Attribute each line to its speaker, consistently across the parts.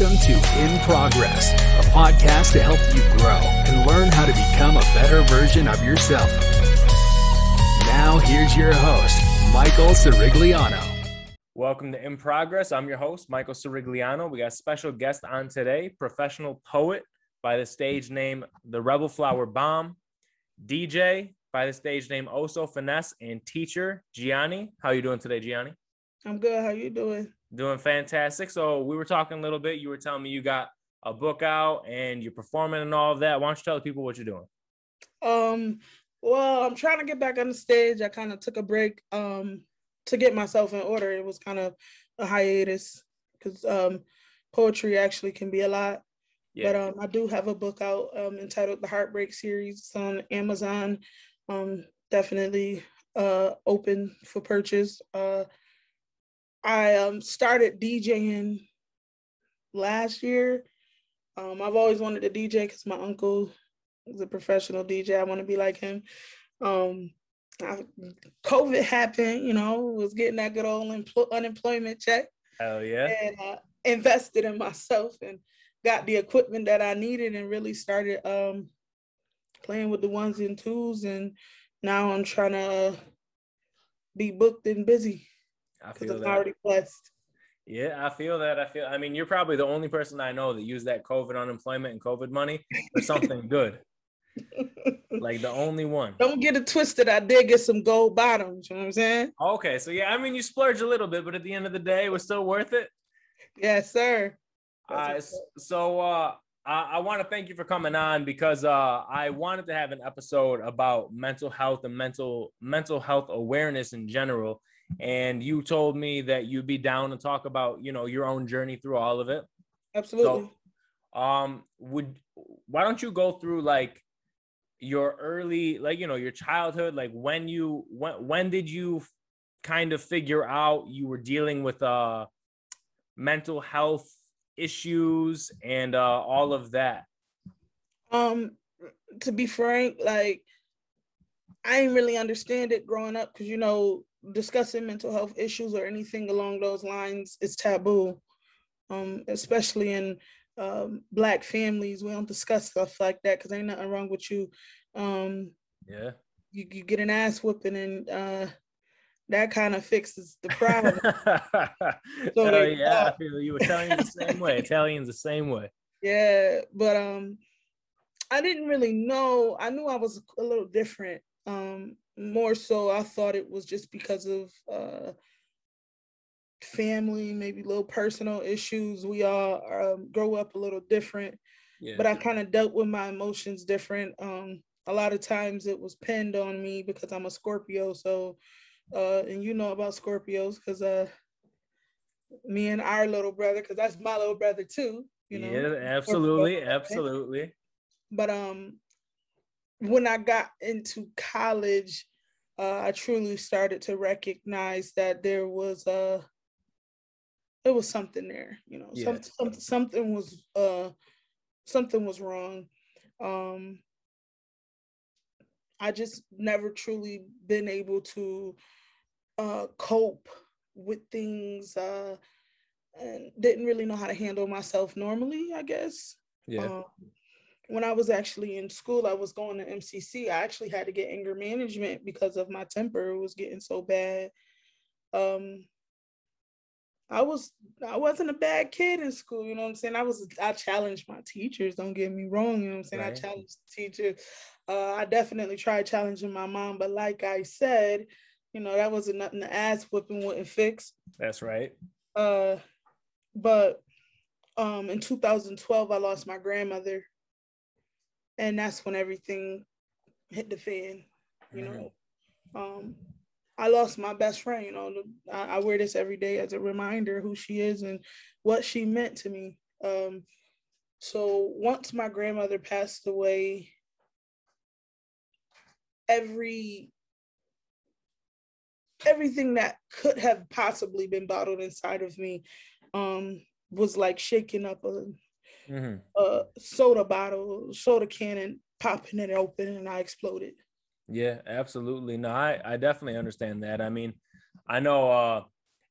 Speaker 1: Welcome to In Progress, a podcast to help you grow and learn how to become a better version of yourself. Now, here's your host, Michael Sirigliano.
Speaker 2: Welcome to In Progress. I'm your host, Michael Sirigliano. We got a special guest on today, professional poet by the stage name The Rebel Flower Bomb, DJ by the stage name oh Oso Finesse, and teacher Gianni. How you doing today, Gianni?
Speaker 3: I'm good. How you doing?
Speaker 2: Doing fantastic. So we were talking a little bit. You were telling me you got a book out and you're performing and all of that. Why don't you tell the people what you're doing?
Speaker 3: Um, well, I'm trying to get back on the stage. I kind of took a break um to get myself in order. It was kind of a hiatus because um poetry actually can be a lot. Yeah. But um I do have a book out um entitled The Heartbreak Series. It's on Amazon. Um definitely uh open for purchase. Uh I um, started DJing last year. Um, I've always wanted to DJ because my uncle is a professional DJ. I want to be like him. Um, I, COVID happened, you know, was getting that good old empl- unemployment check.
Speaker 2: Hell yeah.
Speaker 3: And uh, invested in myself and got the equipment that I needed and really started um, playing with the ones and twos. And now I'm trying to be booked and busy.
Speaker 2: I feel
Speaker 3: that. already blessed.
Speaker 2: Yeah, I feel that. I feel. I mean, you're probably the only person I know that used that COVID unemployment and COVID money for something good. like the only one.
Speaker 3: Don't get it twisted. I did get some gold bottoms. You know what I'm saying?
Speaker 2: Okay, so yeah, I mean, you splurge a little bit, but at the end of the day, it was still worth it.
Speaker 3: Yes, sir.
Speaker 2: Uh, so uh, I, I want to thank you for coming on because uh, I wanted to have an episode about mental health and mental mental health awareness in general and you told me that you'd be down to talk about you know your own journey through all of it.
Speaker 3: Absolutely.
Speaker 2: So, um would why don't you go through like your early like you know your childhood like when you when when did you kind of figure out you were dealing with uh mental health issues and uh all of that?
Speaker 3: Um to be frank like i didn't really understand it growing up because you know discussing mental health issues or anything along those lines is taboo, um, especially in um, Black families. We don't discuss stuff like that because ain't nothing wrong with you. Um,
Speaker 2: yeah.
Speaker 3: You, you get an ass whooping and uh, that kind of fixes the problem.
Speaker 2: so oh, yeah, uh, I feel you. Italians the same way. Italians the same way.
Speaker 3: Yeah, but um, I didn't really know. I knew I was a little different. Um, more so i thought it was just because of uh, family maybe little personal issues. We all um, grow up a little different yeah. but i kind of dealt with my emotions different. Um, a lot of times it was pinned on me because i'm a scorpio so uh, and you know about scorpios because uh, me and our little brother because that's my little brother too you know?
Speaker 2: Yeah absolutely absolutely.
Speaker 3: But um when I got into college, uh, I truly started to recognize that there was a there was something there. You know, yeah. some, some, something was uh, something was wrong. Um, I just never truly been able to uh, cope with things uh, and didn't really know how to handle myself normally. I guess.
Speaker 2: Yeah. Um,
Speaker 3: when I was actually in school, I was going to MCC. I actually had to get anger management because of my temper was getting so bad. Um, I was I wasn't a bad kid in school, you know what I'm saying? I was I challenged my teachers, don't get me wrong, you know what I'm saying? Right. I challenged teachers. Uh, I definitely tried challenging my mom, but like I said, you know, that wasn't nothing the ass whipping wouldn't fix.
Speaker 2: That's right.
Speaker 3: Uh but um in 2012 I lost my grandmother and that's when everything hit the fan you mm-hmm. know um i lost my best friend you know I, I, wear this every day as a reminder who she is and what she meant to me um so once my grandmother passed away every everything that could have possibly been bottled inside of me um was like shaking up a mm-hmm. a soda bottle, soda can, and popping it open, and I exploded.
Speaker 2: Yeah, absolutely. No, I, I definitely understand that. I mean, I know uh,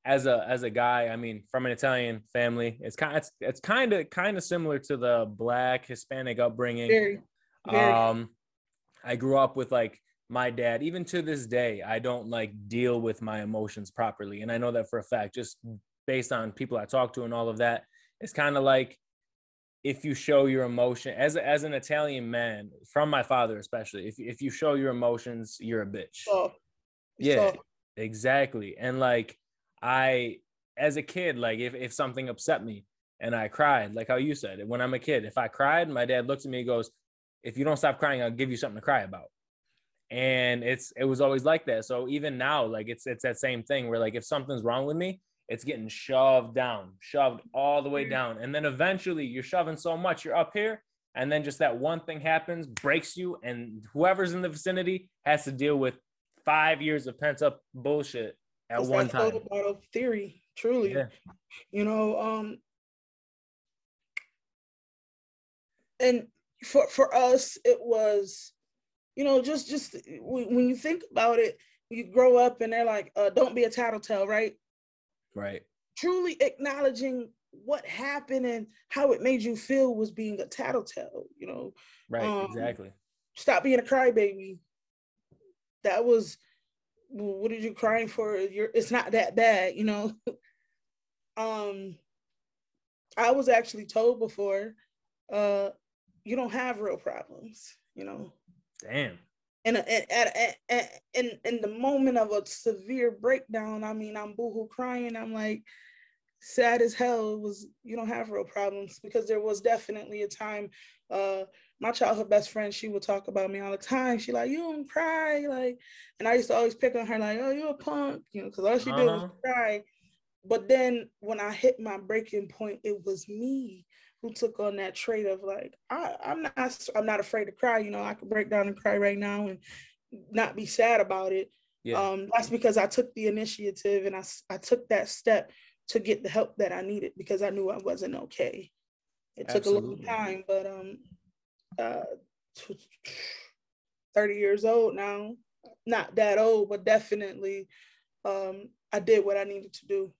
Speaker 2: as a as a guy, I mean, from an Italian family, it's kind it's it's kind of kind of similar to the black Hispanic upbringing.
Speaker 3: Very, very.
Speaker 2: Um, I grew up with like my dad. Even to this day, I don't like deal with my emotions properly, and I know that for a fact, just based on people I talk to and all of that. It's kind of like if you show your emotion as as an Italian man, from my father especially, if if you show your emotions, you're a bitch.
Speaker 3: Oh,
Speaker 2: Yeah, exactly. And like I as a kid, like if, if something upset me and I cried, like how you said, when I'm a kid, if I cried, my dad looks at me and goes, If you don't stop crying, I'll give you something to cry about. And it's it was always like that. So even now, like it's it's that same thing where like if something's wrong with me, it's getting shoved down, shoved all the way
Speaker 3: Mhm.
Speaker 2: down. And then eventually you're shoving so much, you're up here, and then just that one thing happens, breaks you, and whoever's in the vicinity has to deal with five years of pent up bullshit at
Speaker 3: it's
Speaker 2: one
Speaker 3: soda
Speaker 2: time.
Speaker 3: bottle theory, truly.
Speaker 2: Yeah.
Speaker 3: You know, um, and for for us, it was, you know, just just when when you think about it, you grow up and they're like, uh, "Don't be a tattletale," right?
Speaker 2: Right.
Speaker 3: Truly acknowledging what happened and how it made you feel was being a tattletale. You know,
Speaker 2: Right.
Speaker 3: Um,
Speaker 2: exactly.
Speaker 3: stop being a crybaby. That was what are you crying for? You're it's not that bad, you know. um I was actually told before, uh, you don't have real problems, you know.
Speaker 2: Damn.
Speaker 3: And at, at, at, at, in in the moment of a severe breakdown, I mean, I'm boohoo crying. I'm like sad as hell. Was you don't have real problems because there was definitely a time. Uh, my childhood best friend, she would talk about me all the time. She like, you don't cry, like, and I used to always pick on her like, oh, you're a punk, you know, because all she did was
Speaker 2: Uh-huh.
Speaker 3: cry. But then when I hit my breaking point, it was me who took on that trait of like, I, I'm not, I'm not afraid to cry. You know, I could break down and cry right now and not be sad about it.
Speaker 2: Yeah.
Speaker 3: Um, that's because I took the initiative and I I took that step to get the help that I needed because I knew I wasn't okay. It took a long time, but um, uh, 30 years old now, not that old, but definitely um, I did what I needed to do.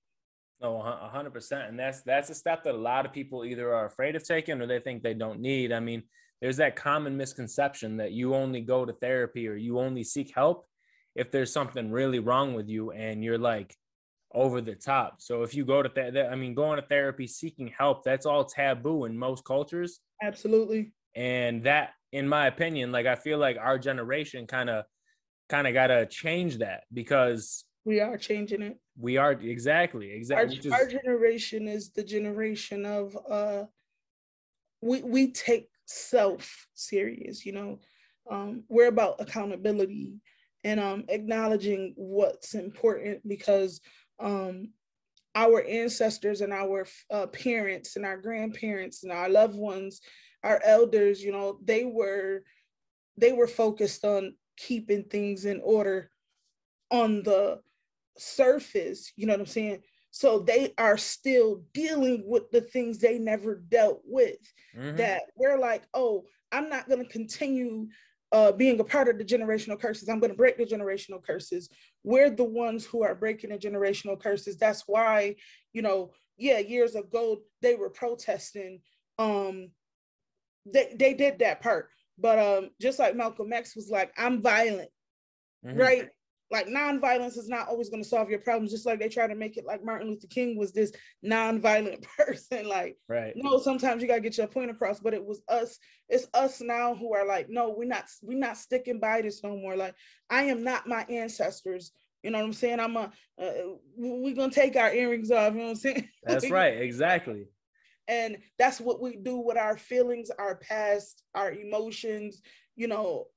Speaker 2: No, a hundred percent. And that's that's a step that a lot of people either are afraid of taking or they think they don't need. I mean, there's that common misconception that you only go to therapy or you only seek help if there's something really wrong with you and you're like over the top. So if you go to that, I mean, going to therapy, seeking help, that's all taboo in most cultures.
Speaker 3: Absolutely.
Speaker 2: And that, in my opinion, like I feel like our generation kind of kind of got to change that because
Speaker 3: We are changing it.
Speaker 2: we are exactly exactly which is-
Speaker 3: our generation is the generation of uh, we we take self serious. You know, um, we're about accountability and um, acknowledging what's important because um, our ancestors and our uh, parents and our grandparents and our loved ones, our elders, you know, they were they were focused on keeping things in order on the surface, you know what I'm saying? So they are still dealing with the things they never dealt with.
Speaker 2: Mhm.
Speaker 3: That we're like, oh, I'm not going to continue uh, being a part of the generational curses. I'm going to break the generational curses. We're the ones who are breaking the generational curses. That's why, you know, yeah, years ago they were protesting. Um, they they did that part, but um, just like Malcolm X was like, I'm violent
Speaker 2: Mhm.
Speaker 3: right? Like nonviolence is not always going to solve your problems, just like they try to make it like Martin Luther King was this nonviolent person. Like,
Speaker 2: Right.
Speaker 3: no, sometimes you gotta get your point across, but it was us, it's us now who are like, no, we're not, we're not sticking by this no more. Like, I am not my ancestors. You know what I'm saying? I'm a, uh, we're gonna take our earrings off. You know what I'm saying?
Speaker 2: That's right. Exactly.
Speaker 3: and that's what we do with our feelings our past our emotions you know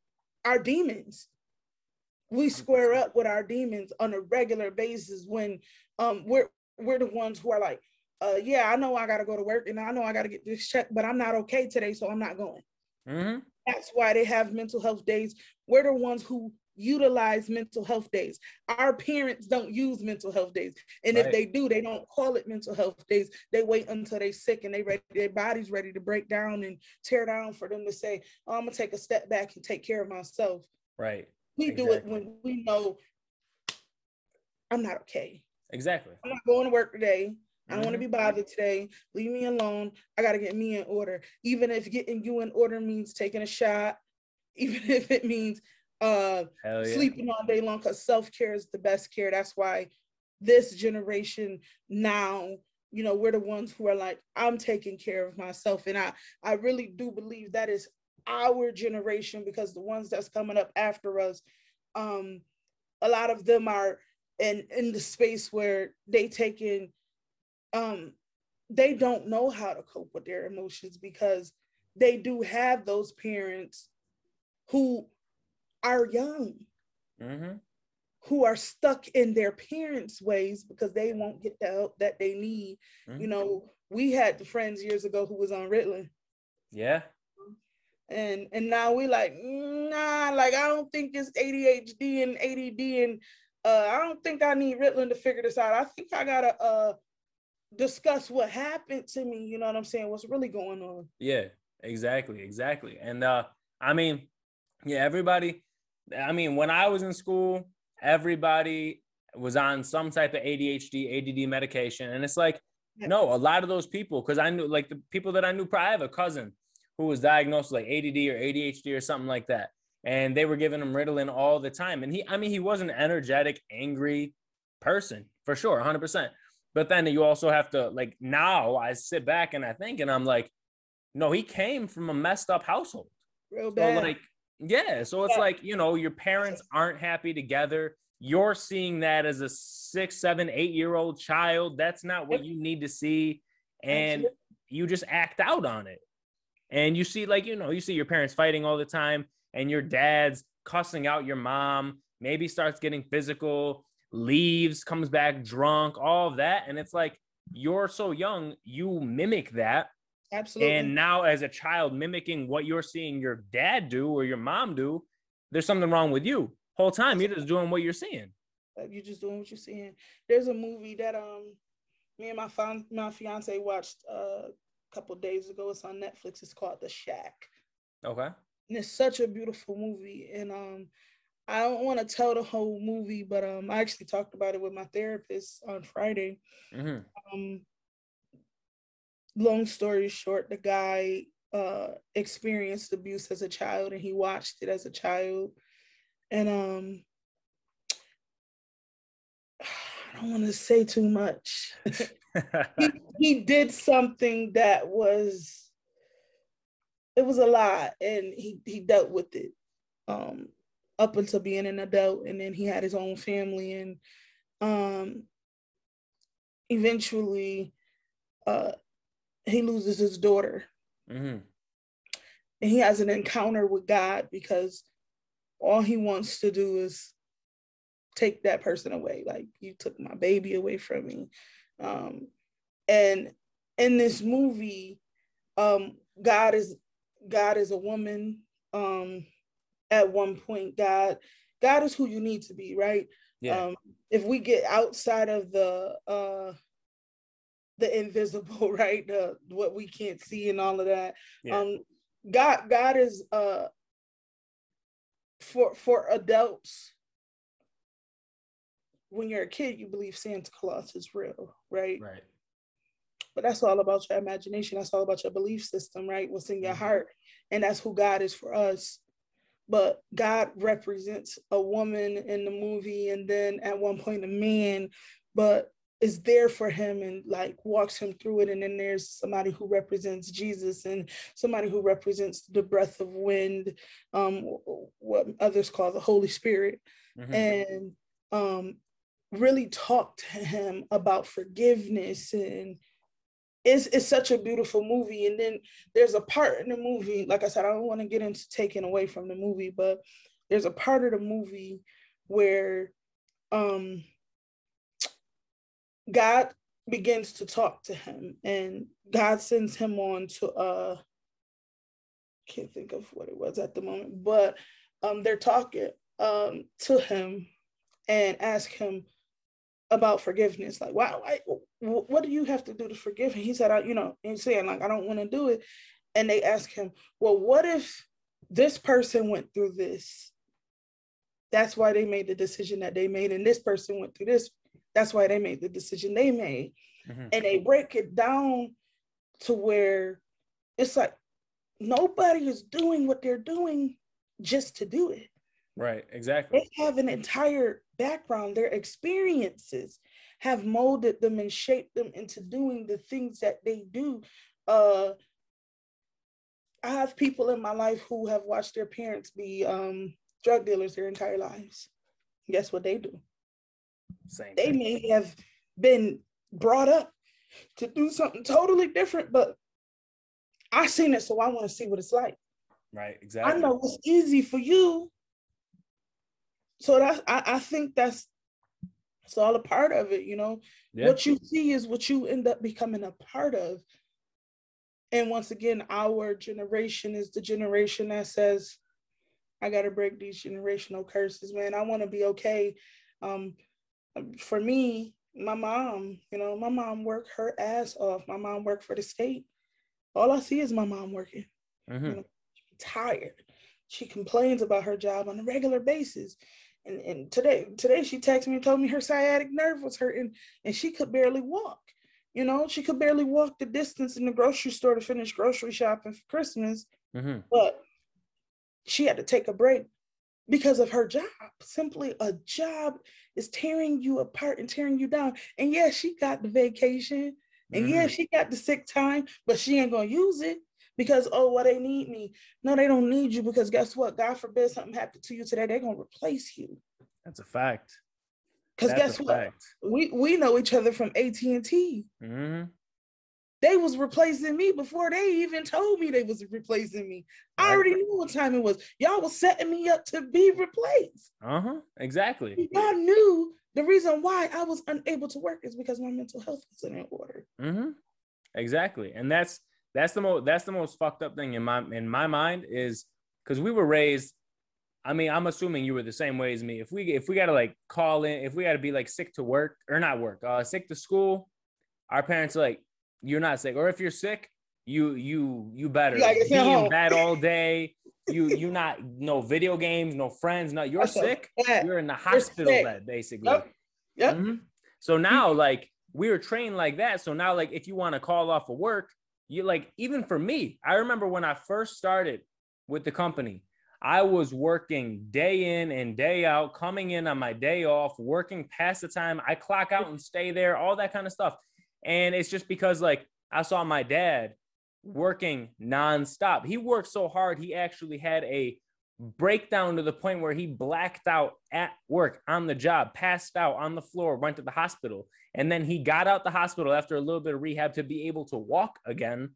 Speaker 3: our demons we square up with our demons on a regular basis when um we're we're the ones who are like uh yeah i know i gotta go to work and i know i gotta get this check but i'm not okay today so i'm not going.
Speaker 2: Hmm
Speaker 3: that's why they have mental health days. We're the ones who utilize mental health days. Our parents don't use mental health days. And if they do they don't call it mental health days. They wait until they're sick and they ready their body's ready to break down and tear down for them to say oh, i'm gonna take a step back and take care of myself.
Speaker 2: Right.
Speaker 3: We do it when we know i'm not okay
Speaker 2: Exactly.
Speaker 3: I'm not going to work today. I don't want to be bothered today. Leave me alone. I got to get me in order. Even if getting you in order means taking a shot, even if it means uh
Speaker 2: yeah.
Speaker 3: sleeping all day long because self-care is the best care. That's why this generation now, you know, we're the ones who are like, I'm taking care of myself. And I I really do believe that is our generation because the ones that's coming up after us, um, a lot of them are in in the space where they taking um they don't know how to cope with their emotions because they do have those parents who are young
Speaker 2: hmm
Speaker 3: who are stuck in their parents ways because they won't get the help that they need you
Speaker 2: Mhm.
Speaker 3: know we had the friends years ago who was on ritalin
Speaker 2: Yeah.
Speaker 3: And and now we like nah like i don't think it's adhd and add and uh i don't think i need ritalin to figure this out. I think i gotta uh discuss what happened to me you know what i'm saying? What's really going on?
Speaker 2: Yeah, exactly, exactly. And uh I mean, yeah, everybody I mean, when I was in school, everybody was on some type of ADHD, ADD medication. And it's like no, a lot of those people cuz I knew like the people that I knew prior, I have a cousin who was diagnosed with like ADD or ADHD or something like that. And they were giving him Ritalin all the time. And he, I mean, he was an energetic, angry person for sure, 100%. But then you also have to, like, now I sit back and I think, and I'm like, no, he came from a messed up household.
Speaker 3: real
Speaker 2: So
Speaker 3: bad
Speaker 2: like, yeah. So it's
Speaker 3: Yeah.
Speaker 2: like, you know, your parents aren't happy together. You're seeing that as a six, seven, eight year old child. That's not what you need to see. And you just act out on it. And you see, like, you know, you see your parents fighting all the time, and your dad's cussing out your mom, maybe starts getting physical, leaves, comes back drunk, all of that. And it's like, you're so young, you mimic that.
Speaker 3: absolutely
Speaker 2: And now, as a child, mimicking what you're seeing your dad do or your mom do, there's something wrong with you. Whole time, you're just doing what you're seeing.
Speaker 3: You're just doing what you're seeing. There's a movie that um me and my fan, my fiance watched uh, couple days ago. It's on Netflix. It's called The Shack.
Speaker 2: Okay.
Speaker 3: And it's such a beautiful movie. And um I don't want to tell the whole movie, but um I actually talked about it with my therapist on Friday.
Speaker 2: hmm
Speaker 3: Um long story short, the guy uh experienced abuse as a child and he watched it as a child. And um I don't want to say too much. he, he did something that was it was a lot and he he dealt with it um up until being an adult and then he had his own family and um eventually uh he loses his daughter
Speaker 2: hmm
Speaker 3: and he has an encounter with God because all he wants to do is take that person away. Like you took my baby away from me. Um, and in this movie, um, God is God is a woman. Um, at one point, God God is who you need to be, right?
Speaker 2: Yeah.
Speaker 3: Um, if we get outside of the uh the invisible, right? The what we can't see and all of that.
Speaker 2: Yeah.
Speaker 3: Um God God is uh for for adults when you're a kid you believe Santa Claus is real, right?
Speaker 2: right.
Speaker 3: But that's all about your imagination. That's all about your belief system, right? What's in your
Speaker 2: Mhm.
Speaker 3: heart. And that's who God is for us. But God represents a woman in the movie and then at one point a man, but is there for him and like walks him through it. And then there's somebody who represents Jesus and somebody who represents the breath of wind, um, what others call the Holy Spirit
Speaker 2: Mhm.
Speaker 3: and um, really talk to him about forgiveness and it's, it's such a beautiful movie. And then there's a part in the movie like i said i don't want to get into taking away from the movie but there's a part of the movie where um god begins to talk to him and god sends him on to uh can't think of what it was at the moment but um they're talking um to him and ask him about forgiveness like wow, why wh- what do you have to do to forgive him he said I, you know he's saying like i don't want to do it and they ask him well what if this person went through this that's why they made the decision that they made and this person went through this That's why they made the decision they made. Mm-hmm. And they break it down to where it's like nobody is doing what they're doing just to do it.
Speaker 2: Right, exactly.
Speaker 3: They have an entire background, their experiences have molded them and shaped them into doing the things that they do. Uh, I have people in my life who have watched their parents be um, drug dealers their entire lives. Guess what they do? Same. They may have been brought up to do something totally different, but I've seen it, so I want to see what it's like.
Speaker 2: Right, exactly.
Speaker 3: I know it's easy for you. So that I, I think that's it's all a part of it, you know. Yeah. What you see is what you end up becoming a part of. And once again, our generation is the generation that says, I gotta break these generational curses, man. I want to be okay. Um, for me, my mom, you know, my mom worked her ass off. My mom worked for the state. All I see is my mom working. Mm-hmm. You know, tired. She complains about her job on a regular basis. And, and today, today she texted me and told me her sciatic nerve was hurting and she could barely walk. You know, she could barely walk the distance in the grocery store to finish grocery shopping for Christmas. Mm-hmm. But she had to take a break because of her job. Simply a job is tearing you apart and tearing you down. And yeah, she got the vacation and mm-hmm. yeah, she got the sick time, but she ain't gonna use it because oh well they need me. No, they don't need you because guess what? God forbid something happened to you today, they're gonna replace you.
Speaker 2: That's a fact.
Speaker 3: Because guess what? Fact. We we know each other from AT&T. Mm-hmm they was replacing me before they even told me they was replacing me. I already knew what time it was. Y'all was setting me up to be replaced.
Speaker 2: Uh-huh. Exactly.
Speaker 3: Y'all knew the reason why I was unable to work is because my mental health was in order.
Speaker 2: Mm-hmm. Exactly. And that's that's the most that's the most fucked up thing in my in my mind is because we were raised. I mean, I'm assuming you were the same way as me. If we if we gotta like call in, if we gotta be like sick to work or not work, uh sick to school, our parents are like, you're not sick. Or if you're sick, you you you better you be in bed all day. You you not no video games, no friends, no you're sick. You're in the hospital bed basically. Yep. yep. Mm-hmm. So now like we were trained like that. So now like if you want to call off of work, you like even for me, I remember when I first started with the company, I was working day in and day out, coming in on my day off, working past the time I clock out and stay there, all that kind of stuff. And it's just because like I saw my dad working nonstop. He worked so hard, he actually had a breakdown to the point where he blacked out at work on the job, passed out on the floor, went to the hospital. And then he got out the hospital after a little bit of rehab to be able to walk again.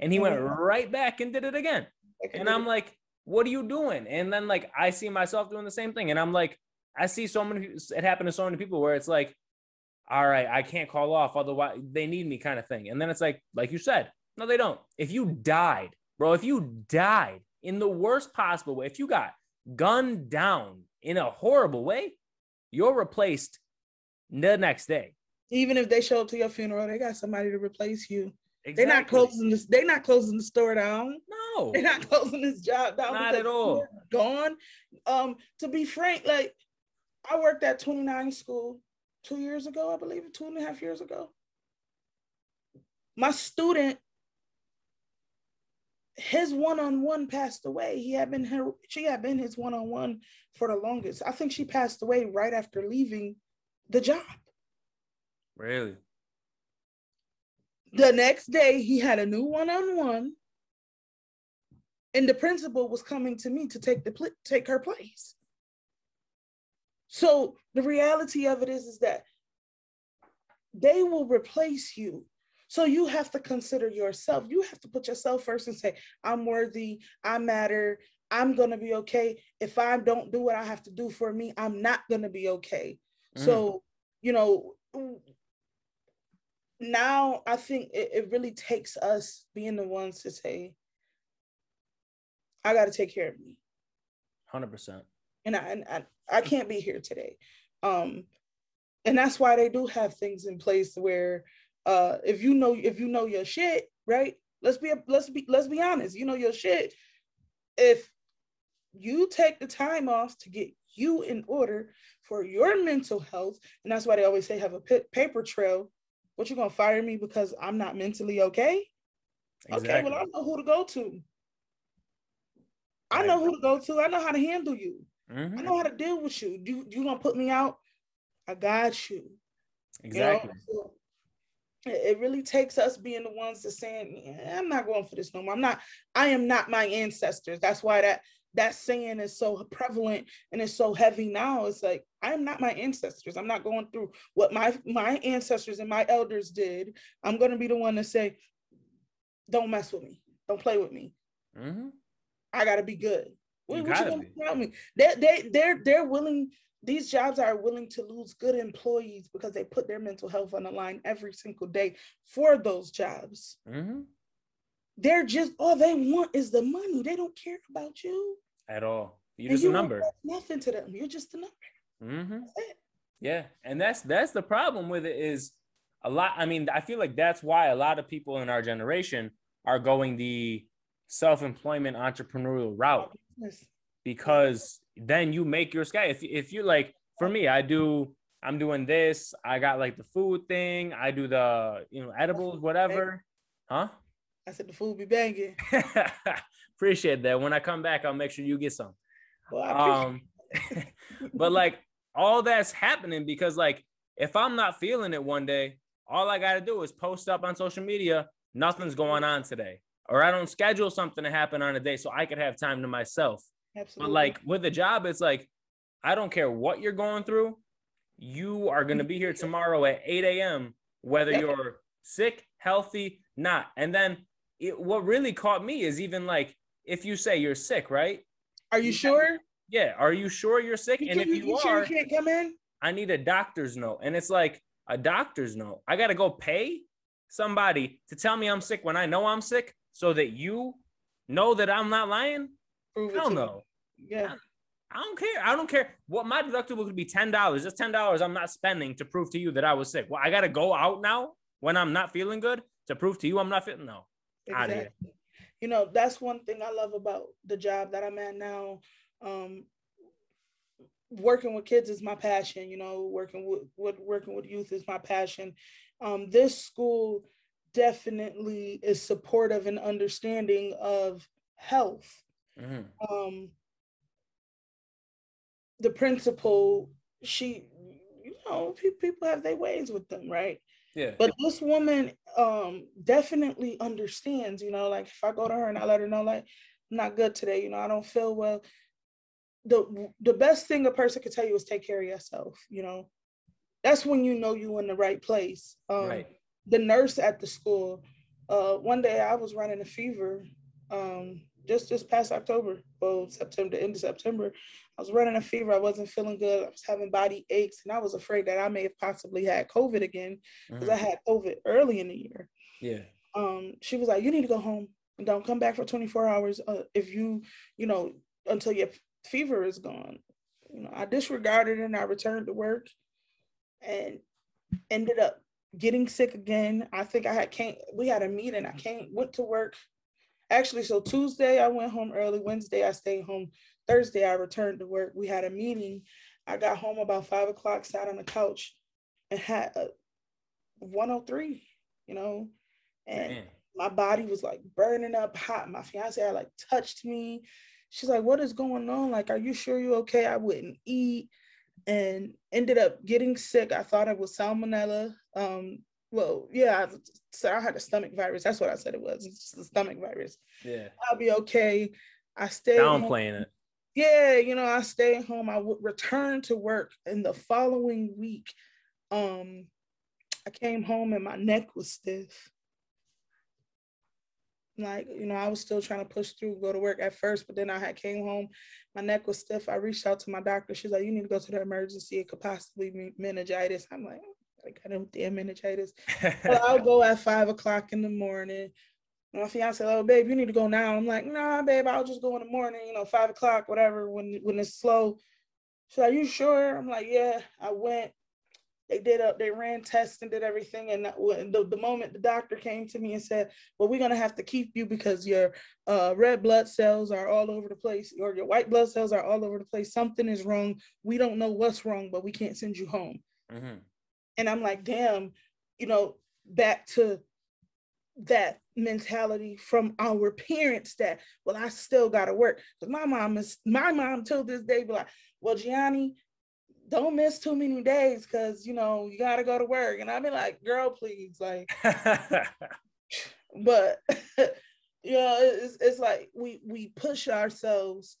Speaker 2: And he went right back and did it again. And I'm like, what are you doing? And then like I see myself doing the same thing. And I'm like, I see so many it happened to so many people where it's like all right, I can't call off, otherwise they need me kind of thing. And then it's like, like you said, no, they don't. If you died, bro, if you died in the worst possible way, if you got gunned down in a horrible way, you're replaced the next day.
Speaker 3: Even if they show up to your funeral, they got somebody to replace you. Exactly. They're not closing this. They're not closing the store down.
Speaker 2: No,
Speaker 3: they're not closing this job down.
Speaker 2: Not at all.
Speaker 3: Gone. Um, to be frank, like I worked at 29 school two years ago, I believe, two and a half years ago. My student, his one-on-one passed away. He had been her, she had been his one-on-one for the longest. I think she passed away right after leaving the job.
Speaker 2: Really?
Speaker 3: The next day, he had a new one-on-one, and the principal was coming to me to take the take her place. So the reality of it is, is that they will replace you. So you have to consider yourself. You have to put yourself first and say, I'm worthy, I matter, I'm going to be okay. If I don't do what I have to do for me, I'm not going to be okay. Mm. So, you know, now I think it, it really takes us being the ones to say, I got to take care of me.
Speaker 2: 100%
Speaker 3: and I, and I, I can't be here today. Um, and that's why they do have things in place where uh, if you know if you know your shit, right? Let's be let's be let's be honest. You know your shit. If you take the time off to get you in order for your mental health. And that's why they always say have a p- paper trail. What you gonna fire me because I'm not mentally okay? Exactly. Okay, well I know who to go to. I know who to go to. I know how to handle you. Mm-hmm. I know how to deal with you. You you gonna put me out? I got you.
Speaker 2: Exactly.
Speaker 3: You know? so it really takes us being the ones that saying, I'm not going for this no more. I'm not, I am not my ancestors. That's why that that saying is so prevalent and it's so heavy now. It's like I am not my ancestors. I'm not going through what my my ancestors and my elders did. I'm gonna be the one to say, don't mess with me. Don't play with me. Mm-hmm. I gotta be good. What, you, what you gonna tell me? They they they're they're willing. These jobs are willing to lose good employees because they put their mental health on the line every single day for those jobs. Mm-hmm. They're just all they want is the money. They don't care about you
Speaker 2: at all. You're just you a number.
Speaker 3: Nothing to them. You're just a number.
Speaker 2: Mm-hmm. Yeah, and that's that's the problem with it is a lot. I mean, I feel like that's why a lot of people in our generation are going the self-employment entrepreneurial route because then you make your sky. If if you like, for me, I do. I'm doing this. I got like the food thing. I do the you know edibles, whatever. Huh?
Speaker 3: I said the food be banging.
Speaker 2: appreciate that. When I come back, I'll make sure you get some. Well, um, but like all that's happening because like if I'm not feeling it one day, all I gotta do is post up on social media. Nothing's going on today, or I don't schedule something to happen on a day so I could have time to myself. Absolutely. But like with the job, it's like I don't care what you're going through. You are gonna be here tomorrow at 8 a.m. Whether you're sick, healthy, not. And then it, what really caught me is even like if you say you're sick, right?
Speaker 3: Are you sure?
Speaker 2: Yeah. Are you sure you're sick?
Speaker 3: You
Speaker 2: and if you,
Speaker 3: you
Speaker 2: are,
Speaker 3: sure you can't come in.
Speaker 2: I need a doctor's note, and it's like a doctor's note. I got to go pay somebody to tell me I'm sick when I know I'm sick, so that you know that I'm not lying. Prove Hell no.
Speaker 3: Yeah.
Speaker 2: I, I don't care. I don't care what my deductible could be ten dollars. Just ten dollars I'm not spending to prove to you that I was sick. Well, I gotta go out now when I'm not feeling good to prove to you I'm not feeling no. Exactly.
Speaker 3: You know, that's one thing I love about the job that I'm at now. Um, working with kids is my passion. You know, working with, with working with youth is my passion. Um, this school definitely is supportive and understanding of health. Mm-hmm. Um, the principal, she, you know, people have their ways with them, right?
Speaker 2: Yeah.
Speaker 3: But this woman um definitely understands, you know, like if I go to her and I let her know like I'm not good today, you know, I don't feel well. The the best thing a person can tell you is take care of yourself, you know. That's when you know you're in the right place. Um right. the nurse at the school, uh one day I was running a fever um just this past October, well, September, end of September, I was running a fever. I wasn't feeling good. I was having body aches, and I was afraid that I may have possibly had COVID again because mm-hmm. I had COVID early in the year.
Speaker 2: Yeah.
Speaker 3: Um, she was like, "You need to go home and don't come back for 24 hours uh, if you, you know, until your fever is gone." You know, I disregarded and I returned to work, and ended up getting sick again. I think I had came. We had a meeting. I came, went to work. Actually, so Tuesday I went home early. Wednesday I stayed home. Thursday, I returned to work. We had a meeting. I got home about five o'clock, sat on the couch, and had a 103, you know, and Man. my body was like burning up hot. My fiance had like touched me. She's like, What is going on? Like, are you sure you're okay? I wouldn't eat and ended up getting sick. I thought it was salmonella. Um, well, yeah, so I had a stomach virus. That's what I said it was. It's just a stomach virus.
Speaker 2: Yeah.
Speaker 3: I'll be okay. I stayed
Speaker 2: downplaying it
Speaker 3: yeah, you know, I stayed home. I would return to work in the following week. Um, I came home and my neck was stiff. Like, you know, I was still trying to push through, go to work at first, but then I had came home, my neck was stiff. I reached out to my doctor. She's like, you need to go to the emergency. It could possibly be meningitis. I'm like, I got no damn meningitis. but I'll go at five o'clock in the morning my fiance said, "Oh, babe, you need to go now." I'm like, "Nah, babe, I'll just go in the morning. You know, five o'clock, whatever. When when it's slow." She's like, "You sure?" I'm like, "Yeah." I went. they did up, they ran tests and did everything. And the, the moment the doctor came to me and said, Well, we're gonna have to keep you because your uh, red blood cells are all over the place, or your white blood cells are all over the place. Something is wrong. We don't know what's wrong, but we can't send you home. Mm-hmm. And I'm like, damn, you know, back to that mentality from our parents that well i still gotta work. Because my mom is my mom till this day be like well gianni don't miss too many days because you know you gotta go to work. And i'd be like girl please like but you know it's, it's like we we push ourselves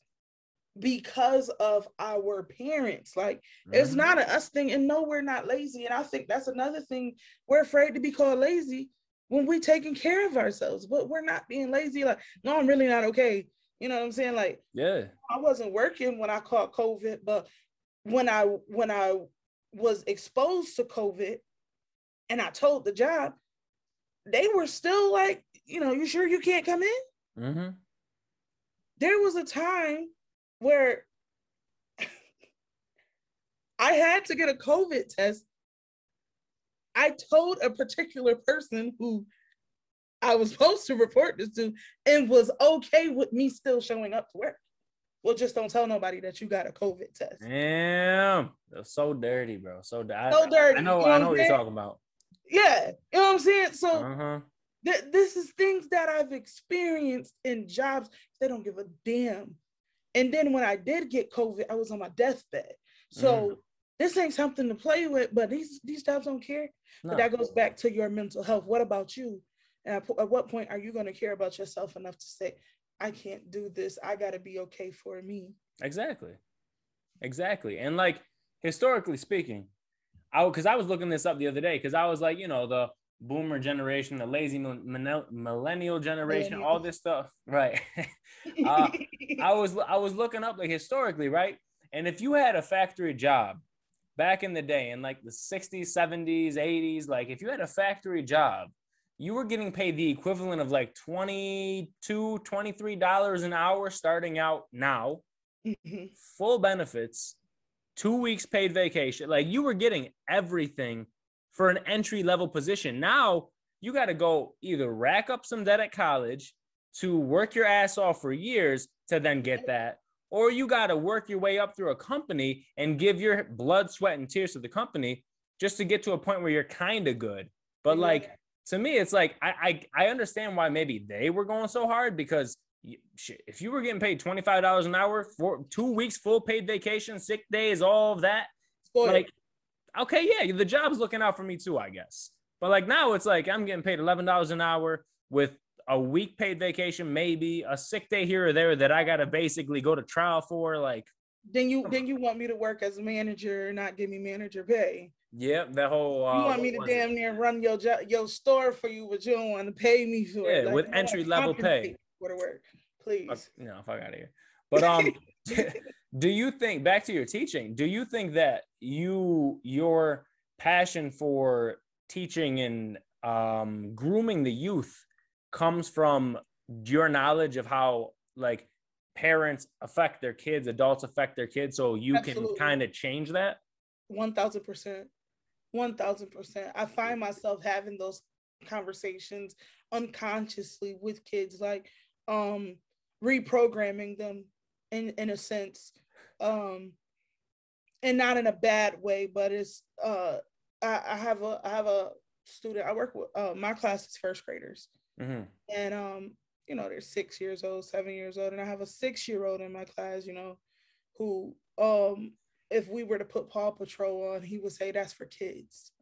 Speaker 3: because of our parents like mm-hmm. it's not a us thing and no we're not lazy and i think that's another thing we're afraid to be called lazy when we're taking care of ourselves, but we're not being lazy. Like, no, I'm really not okay. You know what I'm saying? Like,
Speaker 2: yeah,
Speaker 3: I wasn't working when I caught COVID, but when I when I was exposed to COVID and I told the job, they were still like, you know, you sure you can't come in? Mm-hmm. There was a time where I had to get a COVID test I told a particular person who I was supposed to report this to and was okay with me still showing up to work. Well, just don't tell nobody that you got a COVID test.
Speaker 2: Damn, that's so dirty, bro. So, di-
Speaker 3: so dirty.
Speaker 2: I, know, you know I know what, you're talking about.
Speaker 3: Yeah, you know what I'm saying. So, uh-huh. th- this is things that I've experienced in jobs. They don't give a damn. And then when I did get COVID, I was on my deathbed. So mm this ain't something to play with, but these these jobs don't care. No. But that goes back to your mental health. What about you? And at, at what point are you going to care about yourself enough to say, I can't do this. I got to be okay for me.
Speaker 2: Exactly. Exactly. And like historically speaking, I because I was looking this up the other day because I was like, you know, the boomer generation, the lazy millennial generation, all this stuff, right? uh, I was I was looking up like historically, right? And if you had a factory job back in the day in like the 60s, 70s, 80s, like if you had a factory job, you were getting paid the equivalent of like 22 $23 an hour starting out now, mm-hmm. full benefits, two weeks paid vacation. Like you were getting everything for an entry level position. Now you got to go either rack up some debt at college to work your ass off for years to then get that or you got to work your way up through a company and give your blood, sweat, and tears to the company just to get to a point where you're kind of good. But like to me, it's like I, I I understand why maybe they were going so hard because shit, if you were getting paid twenty five dollars an hour for two weeks full paid vacation, sick days, all of that, Spoiled. like okay, yeah, the job's looking out for me too, I guess. But like now, it's like I'm getting paid eleven dollars an hour with a week paid vacation, maybe a sick day here or there that I gotta basically go to trial for. Like,
Speaker 3: then you then you want me to work as a manager, not give me manager pay.
Speaker 2: Yep, that whole. Uh,
Speaker 3: you want me to damn near run your jo- your store for you, but you don't want to pay me for
Speaker 2: yeah,
Speaker 3: it.
Speaker 2: Like, with entry level pay.
Speaker 3: For the work, please. Uh,
Speaker 2: no, fuck out of here. But um, do you think back to your teaching? Do you think that you your passion for teaching and um, grooming the youth comes from your knowledge of how like parents affect their kids, adults affect their kids, so you Absolutely. can kind of change that?
Speaker 3: One thousand percent. One thousand percent. I find myself having those conversations unconsciously with kids, like um reprogramming them in in a sense. Um and not in a bad way, but it's uh I, I have a I have a student I work with uh my class is first graders Mm-hmm. And um, you know, they're six years old, seven years old, and I have a six-year-old in my class, you know, who um if we were to put Paw Patrol on, he would say that's for kids.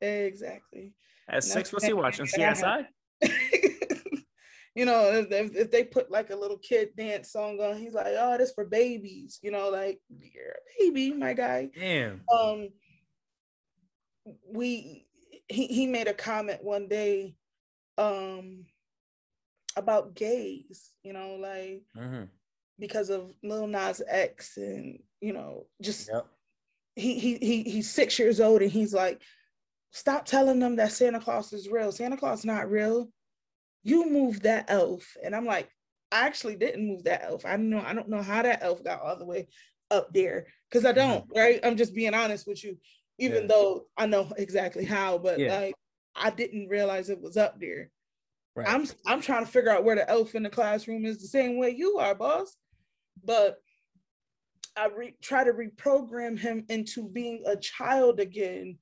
Speaker 3: Exactly.
Speaker 2: At six, what's he watching? CSI?
Speaker 3: you know, if, if they put like a little kid dance song on, he's like, oh, this for babies, you know, like you're a baby, my guy.
Speaker 2: Damn.
Speaker 3: Um we he, he made a comment one day um about gays, you know, like mm-hmm. because of Lil Nas X and you know, just yep. he, he he he's six years old and he's like, stop telling them that Santa Claus is real. Santa Claus not real. You moved that elf. And I'm like, I actually didn't move that elf. I don't know, I don't know how that elf got all the way up there because I don't, mm-hmm. right? I'm just being honest with you, even yeah. though I know exactly how, but yeah. like I didn't realize it was up there. Right. I'm I'm trying to figure out where the elf in the classroom is the same way you are, boss. But I re- try to reprogram him into being a child again,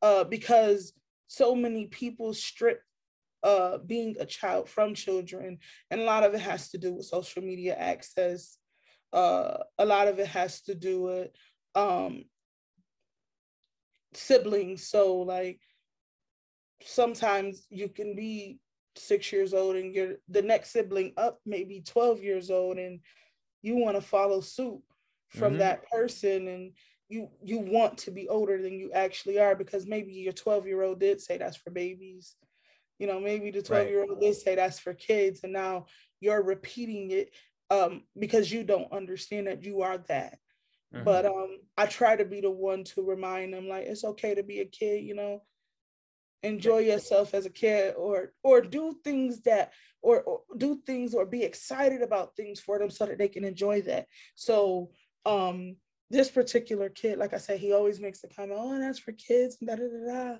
Speaker 3: uh, because so many people strip uh, being a child from children, and a lot of it has to do with social media access. Uh, a lot of it has to do with um, siblings. So, like, sometimes you can be six years old, and you're the next sibling up, maybe 12 years old, and you want to follow suit from mm-hmm. that person and you you want to be older than you actually are because maybe your 12 year old did say that's for babies you know maybe the 12 year old they say that's for kids and now you're repeating it um, because you don't understand that you are that. Mm-hmm. but um, i try to be the one to remind them like it's okay to be a kid you know? Enjoy yourself as a kid or or do things that or, or do things or be excited about things for them so that they can enjoy that. So um this particular kid, like I said, he always makes the comment, oh, that's for kids, and da, da, da, da.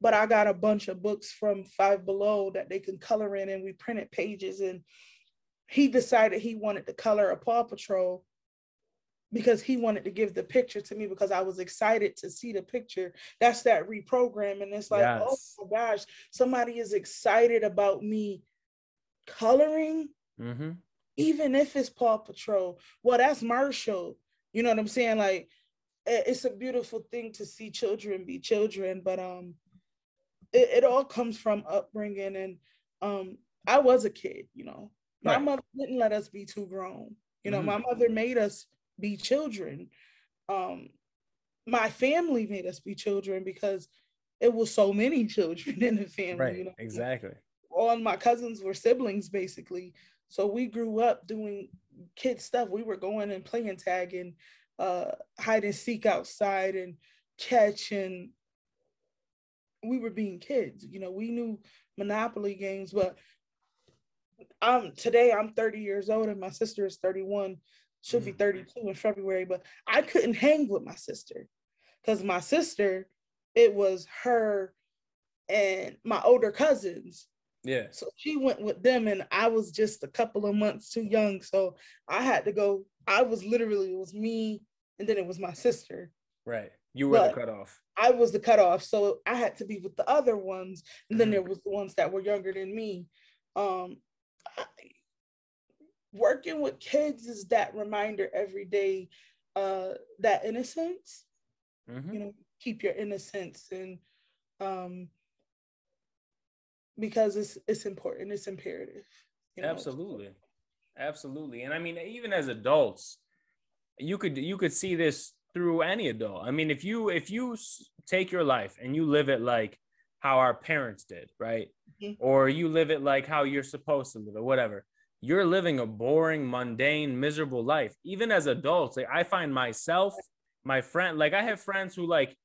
Speaker 3: But I got a bunch of books from Five Below that they can color in, and we printed pages. And he decided he wanted to color a Paw Patrol because he wanted to give the picture to me because I was excited to see the picture. That's that reprogramming. It's like, oh yes. oh my gosh, somebody is excited about me coloring, mm-hmm. even if it's Paw Patrol. Well, that's Marshall you know what I'm saying? Like it's a beautiful thing to see children be children, but um it, it all comes from upbringing and um I was a kid, you know. My right. mother didn't let us be too grown. You know, mm-hmm. my mother made us be children. Um my family made us be children because it was so many children in the family.
Speaker 2: Right.
Speaker 3: You know?
Speaker 2: Exactly.
Speaker 3: All my cousins were siblings basically. So we grew up doing kid stuff. We were going and playing tag and uh, hide and seek outside and catch and we were being kids. You know, we knew Monopoly games, but um today I'm 30 years old and my sister is 31. She'll be mm-hmm. 32 in February, but I couldn't hang with my sister because my sister, it was her and my older cousins
Speaker 2: yeah.
Speaker 3: So she went with them, and I was just a couple of months too young. So I had to go. I was literally, it was me, and then it was my sister.
Speaker 2: Right. You were but the cutoff.
Speaker 3: I was the cutoff. So I had to be with the other ones. And then mm-hmm. there was the ones that were younger than me. Um, I, working with kids is that reminder every day, uh, that innocence. Mm-hmm. You know, keep your innocence and um because it's it's important it's imperative
Speaker 2: you know? absolutely absolutely and i mean even as adults you could you could see this through any adult. I mean if you if you take your life and you live it like how our parents did right? Mm-hmm. or you live it like how you're supposed to live it whatever. You're living a boring mundane miserable life. Even as adults like i find myself my friend like i have friends who like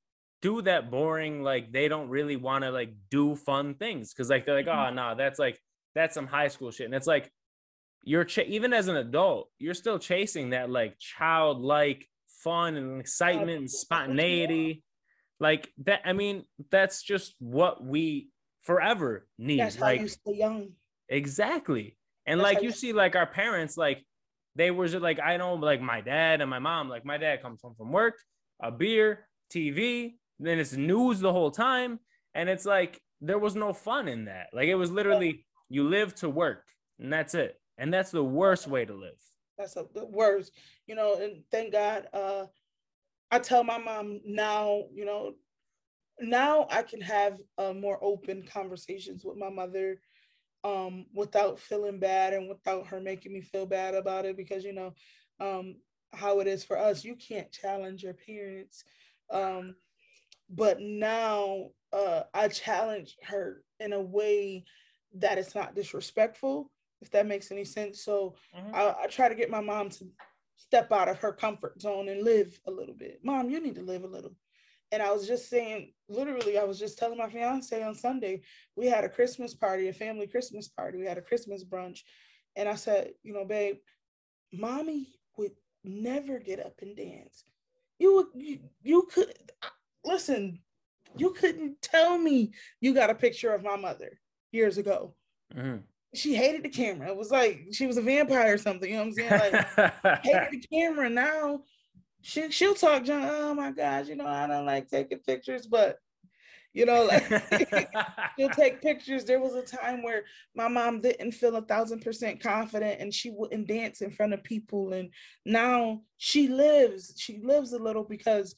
Speaker 2: do that boring like they don't really want to like do fun things. Because like they're like mm-hmm. oh no that's like that's some high school shit. And it's like you're ch- even as an adult you're still chasing that like childlike fun and excitement and spontaneity like that i mean that's just what we forever need
Speaker 3: that's like how you stay young
Speaker 2: exactly and that's like you see like our parents like they were just like i know like my dad and my mom like my dad comes home from work a beer tv then it's news the whole time. And it's like there was no fun in that. Like it was literally you live to work and that's it. And that's the worst way to live.
Speaker 3: That's a, the worst, you know, and thank God. Uh I tell my mom now, you know, now I can have uh, more open conversations with my mother um, without feeling bad and without her making me feel bad about it because, you know, um, how it is for us, you can't challenge your parents. Um, but now uh, I challenge her in a way that it's not disrespectful, if that makes any sense. So mm-hmm. I, I try to get my mom to step out of her comfort zone and live a little bit. Mom, you need to live a little. And I was just saying, literally, I was just telling my fiance on Sunday, we had a Christmas party, a family Christmas party. We had a Christmas brunch. And I said, you know, babe, mommy would never get up and dance. You would, you, you could listen. You couldn't tell me you got a picture of my mother years ago. Mm-hmm. She hated the camera. It was like she was a vampire or something. You know what I'm saying? Like hated the camera. Now she she'll talk, John. Oh my gosh, you know I don't like taking pictures, but you know, like she'll take pictures. There was a time where my mom didn't feel a thousand percent confident and she wouldn't dance in front of people. And now she lives, she lives a little because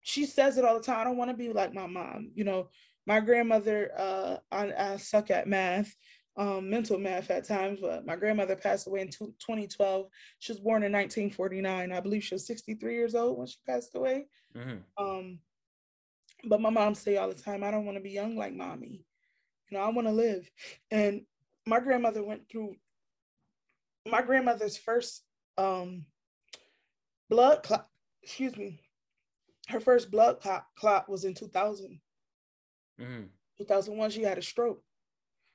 Speaker 3: she says it all the time. I don't want to be like my mom. You know, my grandmother, uh, I, I suck at math, um, mental math at times, but my grandmother passed away in 2012. She was born in 1949. I believe she was 63 years old when she passed away. Mm-hmm. Um, but my mom say all the time, I don't want to be young like mommy. You know, I want to live. And my grandmother went through my grandmother's first um blood clot, excuse me. Her first blood clot, clot was in 2000. Mm-hmm. 2001, she had a stroke.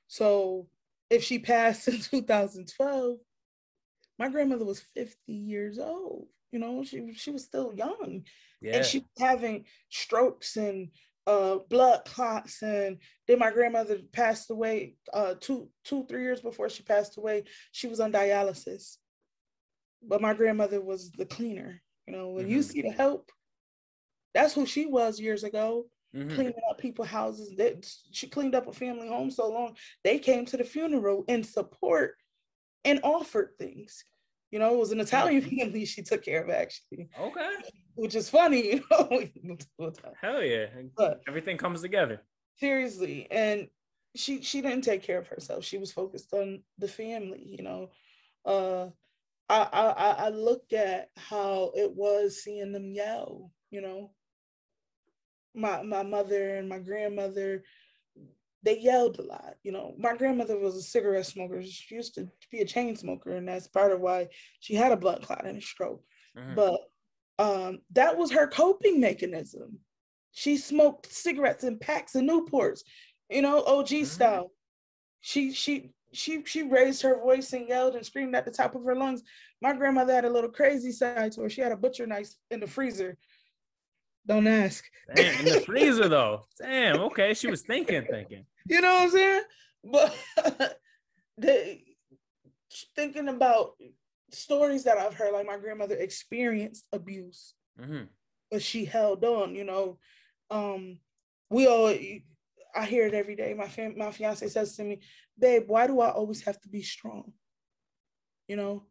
Speaker 3: So if she passed in 2012, my grandmother was 50 years old. You know, she she was still young. Yeah. And she was having strokes and uh, blood clots. And then my grandmother passed away uh, two, two, three years before she passed away. She was on dialysis. But my grandmother was the cleaner. You know, when mm-hmm. you see the help, that's who she was years ago. Mm-hmm. Cleaning up people's houses. That she cleaned up a family home so long. They came to the funeral in support and offered things. You know, it was an Italian family she took care of actually.
Speaker 2: Okay.
Speaker 3: Which is funny, you
Speaker 2: know. Hell yeah. But Everything comes together.
Speaker 3: Seriously. And she she didn't take care of herself. She was focused on the family, you know. Uh I I I look at how it was seeing them yell, you know. My my mother and my grandmother they yelled a lot. You know, my grandmother was a cigarette smoker. She used to be a chain smoker, and that's part of why she had a blood clot and a stroke. Mm-hmm. But um, that was her coping mechanism. She smoked cigarettes in packs and Newports, you know, OG mm-hmm. style. She she she she raised her voice and yelled and screamed at the top of her lungs. My grandmother had a little crazy side to her. She had a butcher knife in the freezer don't ask.
Speaker 2: Damn, in the freezer though. Damn. Okay, she was thinking, thinking.
Speaker 3: You know what I'm saying? But they thinking about stories that I've heard, like my grandmother experienced abuse, mm-hmm. but she held on. You know, um, we all. I hear it every day. My fam- my fiance says to me, "Babe, why do I always have to be strong?" You know,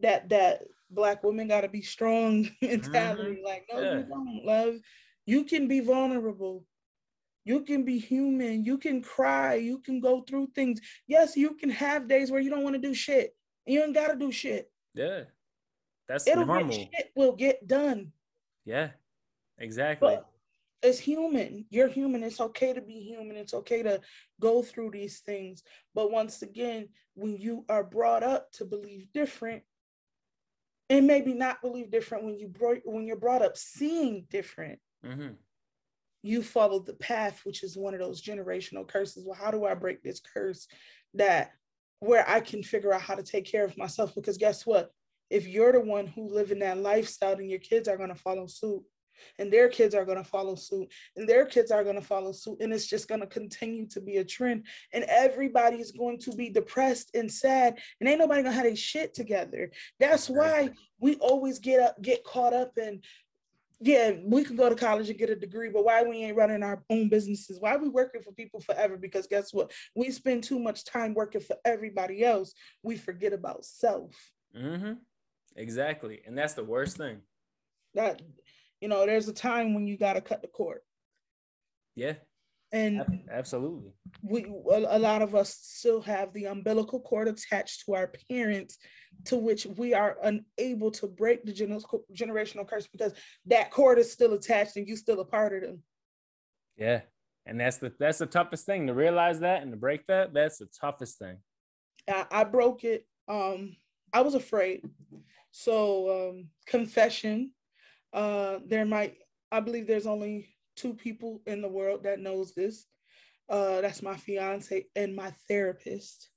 Speaker 3: that that black women got to be strong mentality. Mm-hmm. Like, no, yeah. you don't, love. You can be vulnerable. You can be human. You can cry. You can go through things. Yes, you can have days where you don't want to do shit. You ain't got to do shit.
Speaker 2: Yeah, that's It'll normal.
Speaker 3: Get shit will get done.
Speaker 2: Yeah, exactly.
Speaker 3: But it's human. You're human. It's okay to be human. It's okay to go through these things. But once again, when you are brought up to believe different, and maybe not believe different when you brought when you're brought up seeing different. Mm-hmm. you followed the path which is one of those generational curses. Well how do i break this curse that where i can figure out how to take care of myself? Because guess what? If you're the one who live in that lifestyle then your kids are going to follow suit and their kids are going to follow suit and their kids are going to follow suit and it's just going to continue to be a trend and everybody's going to be depressed and sad and ain't nobody going to have their shit together that's why we always get up get caught up in yeah, we can go to college and get a degree, but why we ain't running our own businesses? Why we working for people forever? Because guess what? We spend too much time working for everybody else. We forget about self.
Speaker 2: Mm-hmm. Exactly, and that's the worst thing.
Speaker 3: That you know, there's a time when you got to cut the cord.
Speaker 2: Yeah.
Speaker 3: And
Speaker 2: absolutely.
Speaker 3: We a lot of us still have the umbilical cord attached to our parents to which we are unable to break the generational curse because that cord is still attached and you still a part of them.
Speaker 2: Yeah. And that's the that's the toughest thing to realize that and to break that. That's the toughest thing.
Speaker 3: I, I broke it. Um, I was afraid. So um, confession, uh, there might, I believe there's only two people in the world that knows this. Uh, that's my fiance and my therapist.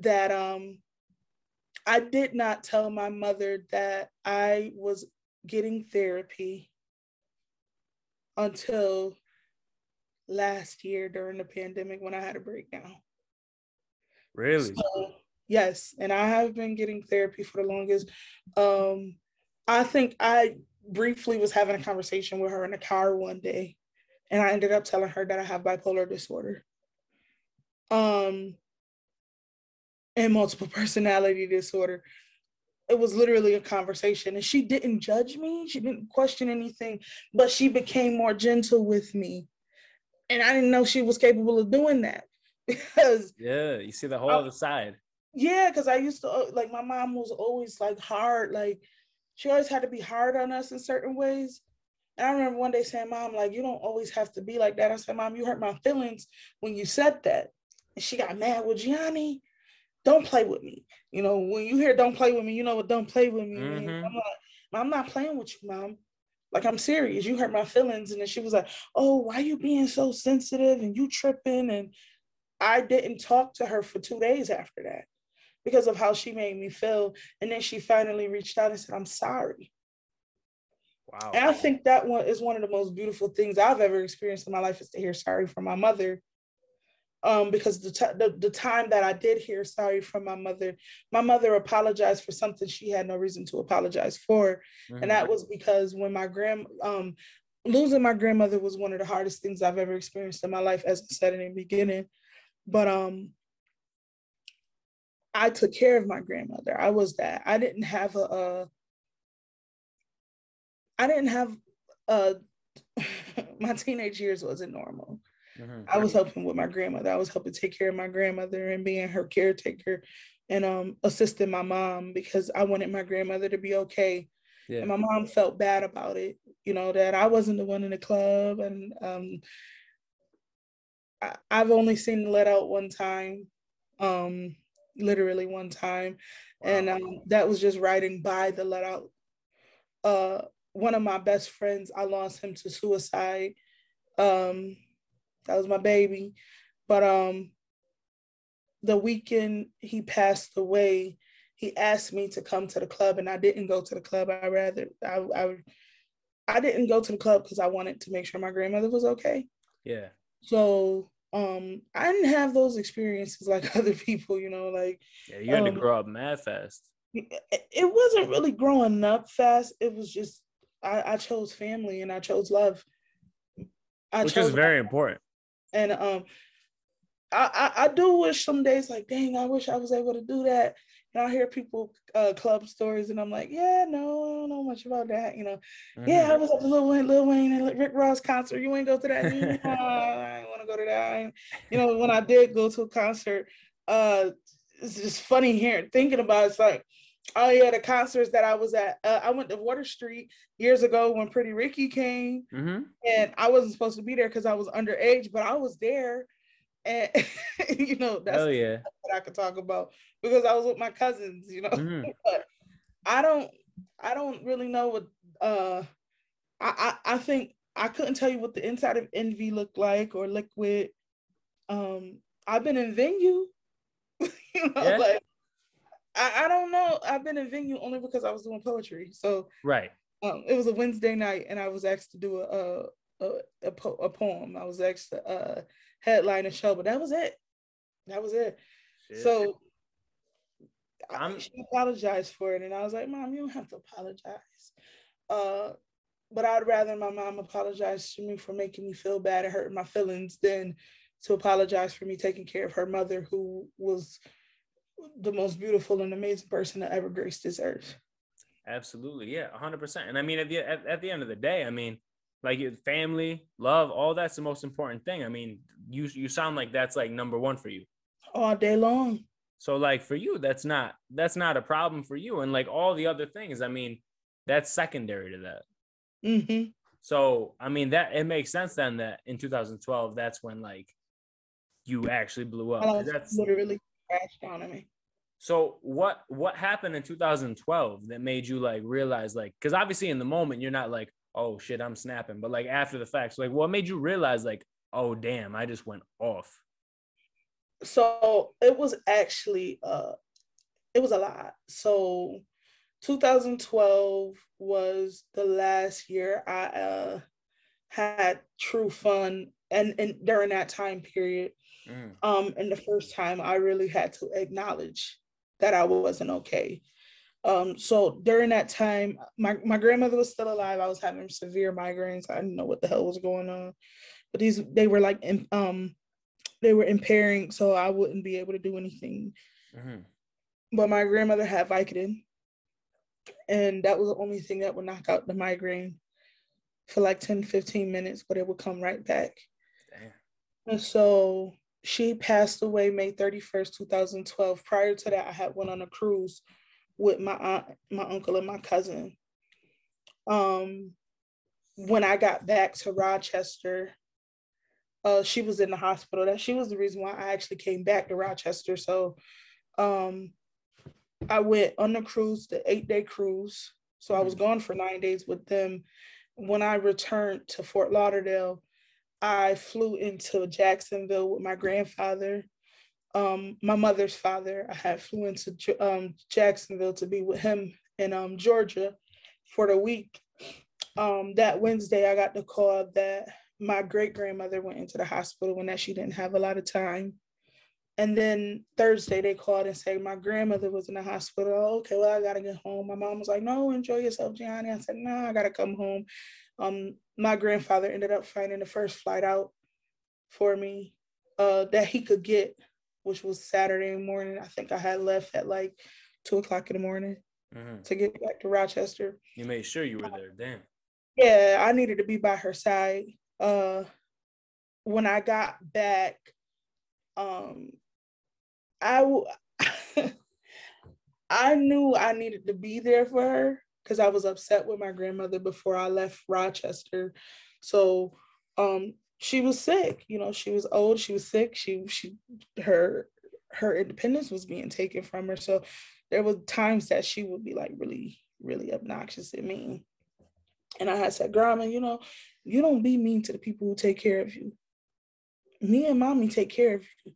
Speaker 3: That um, I did not tell my mother that I was getting therapy until last year during the pandemic when I had a breakdown.
Speaker 2: Really?
Speaker 3: So, yes, and I have been getting therapy for the longest. Um, I think I briefly was having a conversation with her in the car one day, and I ended up telling her that I have bipolar disorder. Um, and multiple personality disorder. It was literally a conversation, and she didn't judge me. She didn't question anything, but she became more gentle with me. And I didn't know she was capable of doing that because
Speaker 2: yeah, you see the whole I, other side.
Speaker 3: Yeah, because I used to uh, like my mom was always like hard, like she always had to be hard on us in certain ways. And I remember one day saying, Mom, like, you don't always have to be like that. I said, Mom, you hurt my feelings when you said that. And she got mad with Gianni don't play with me. You know, when you hear don't play with me, you know what don't play with me. Mm-hmm. I'm like, I'm not playing with you, mom. Like I'm serious. You hurt my feelings. And then she was like, Oh, why you being so sensitive and you tripping? And I didn't talk to her for two days after that because of how she made me feel. And then she finally reached out and said, I'm sorry. Wow. And I think that one is one of the most beautiful things I've ever experienced in my life is to hear sorry from my mother um, because the, t- the, the time that I did hear sorry from my mother, my mother apologized for something she had no reason to apologize for, mm-hmm. and that mm-hmm. was because when my grand um, losing my grandmother was one of the hardest things I've ever experienced in my life, as I said in the beginning. But um, I took care of my grandmother. I was that. I didn't have a. a I didn't have a. my teenage years wasn't normal. Mm-hmm. I was helping with my grandmother. I was helping take care of my grandmother and being her caretaker and um assisting my mom because I wanted my grandmother to be okay. Yeah. And my mom felt bad about it, you know, that I wasn't the one in the club. And um I, I've only seen let out one time, um, literally one time. Wow. And um, that was just riding by the let out. Uh one of my best friends, I lost him to suicide. Um, that was my baby. But um the weekend he passed away, he asked me to come to the club and I didn't go to the club. I rather I I, I didn't go to the club because I wanted to make sure my grandmother was okay.
Speaker 2: Yeah.
Speaker 3: So um I didn't have those experiences like other people, you know, like
Speaker 2: Yeah, you had um, to grow up mad fast.
Speaker 3: It wasn't really growing up fast. It was just I, I chose family and I chose love.
Speaker 2: I Which chose is very important.
Speaker 3: And um, I, I, I do wish some days like, dang, I wish I was able to do that. And I hear people uh, club stories, and I'm like, yeah, no, I don't know much about that. You know, mm-hmm. yeah, I was at the Lil Wayne, Lil Wayne and Rick Ross concert. You ain't go to that? no, I ain't want to go to that. you know, when I did go to a concert, uh, it's just funny hearing thinking about. It. It's like, oh yeah, the concerts that I was at. Uh, I went to Water Street years ago when Pretty Ricky came, mm-hmm. and I wasn't supposed to be there because I was underage, but I was there, and you know that's
Speaker 2: yeah.
Speaker 3: what I could talk about because I was with my cousins, you know. Mm-hmm. but I don't, I don't really know what. Uh, I, I I think I couldn't tell you what the inside of Envy looked like or liquid. Um, I've been in venue, you know, yeah. like I, I don't know. I've been in venue only because I was doing poetry. So
Speaker 2: right.
Speaker 3: Um, it was a Wednesday night, and I was asked to do a a, a, po- a poem. I was asked to uh, headline a show, but that was it. That was it. Shit. So I'm, she apologized for it, and I was like, "Mom, you don't have to apologize." Uh, but I'd rather my mom apologize to me for making me feel bad and hurting my feelings than to apologize for me taking care of her mother, who was the most beautiful and amazing person to ever grace this earth.
Speaker 2: Absolutely, yeah, hundred percent. And I mean, at the at, at the end of the day, I mean, like your family, love, all that's the most important thing. I mean, you you sound like that's like number one for you.
Speaker 3: All day long.
Speaker 2: So like for you, that's not that's not a problem for you, and like all the other things, I mean, that's secondary to that.
Speaker 3: Mm-hmm.
Speaker 2: So I mean that it makes sense then that in 2012, that's when like you actually blew up. That's
Speaker 3: literally crashed on me.
Speaker 2: So what what happened in 2012 that made you like realize like because obviously in the moment you're not like oh shit I'm snapping but like after the facts, like what made you realize like oh damn I just went off.
Speaker 3: So it was actually uh it was a lot. So 2012 was the last year I uh, had true fun, and and during that time period, mm. um, and the first time I really had to acknowledge that I wasn't okay. Um, so during that time, my, my grandmother was still alive. I was having severe migraines. I didn't know what the hell was going on. But these they were like um they were impairing, so I wouldn't be able to do anything. Mm-hmm. But my grandmother had Vicodin, and that was the only thing that would knock out the migraine for like 10, 15 minutes, but it would come right back. Damn. And so she passed away May 31st, 2012. Prior to that, I had went on a cruise with my aunt, my uncle, and my cousin. Um, when I got back to Rochester, uh, she was in the hospital. That she was the reason why I actually came back to Rochester. So um, I went on the cruise, the eight day cruise. So I was mm-hmm. gone for nine days with them. When I returned to Fort Lauderdale, I flew into Jacksonville with my grandfather, um, my mother's father. I had flew into um, Jacksonville to be with him in um, Georgia for the week. Um, that Wednesday, I got the call that my great grandmother went into the hospital and that she didn't have a lot of time. And then Thursday they called and said my grandmother was in the hospital. okay, well I gotta get home. My mom was like, "No, enjoy yourself, Gianni." I said, "No, I gotta come home." Um, my grandfather ended up finding the first flight out for me uh, that he could get, which was Saturday morning. I think I had left at like two o'clock in the morning mm-hmm. to get back to Rochester.
Speaker 2: You made sure you were there, damn.
Speaker 3: Yeah, I needed to be by her side. Uh, when I got back, um, I I knew I needed to be there for her because I was upset with my grandmother before I left Rochester. So um she was sick, you know, she was old, she was sick, she she her her independence was being taken from her. So there were times that she would be like really, really obnoxious and mean. And I had said, Grandma, you know, you don't be mean to the people who take care of you. Me and mommy take care of you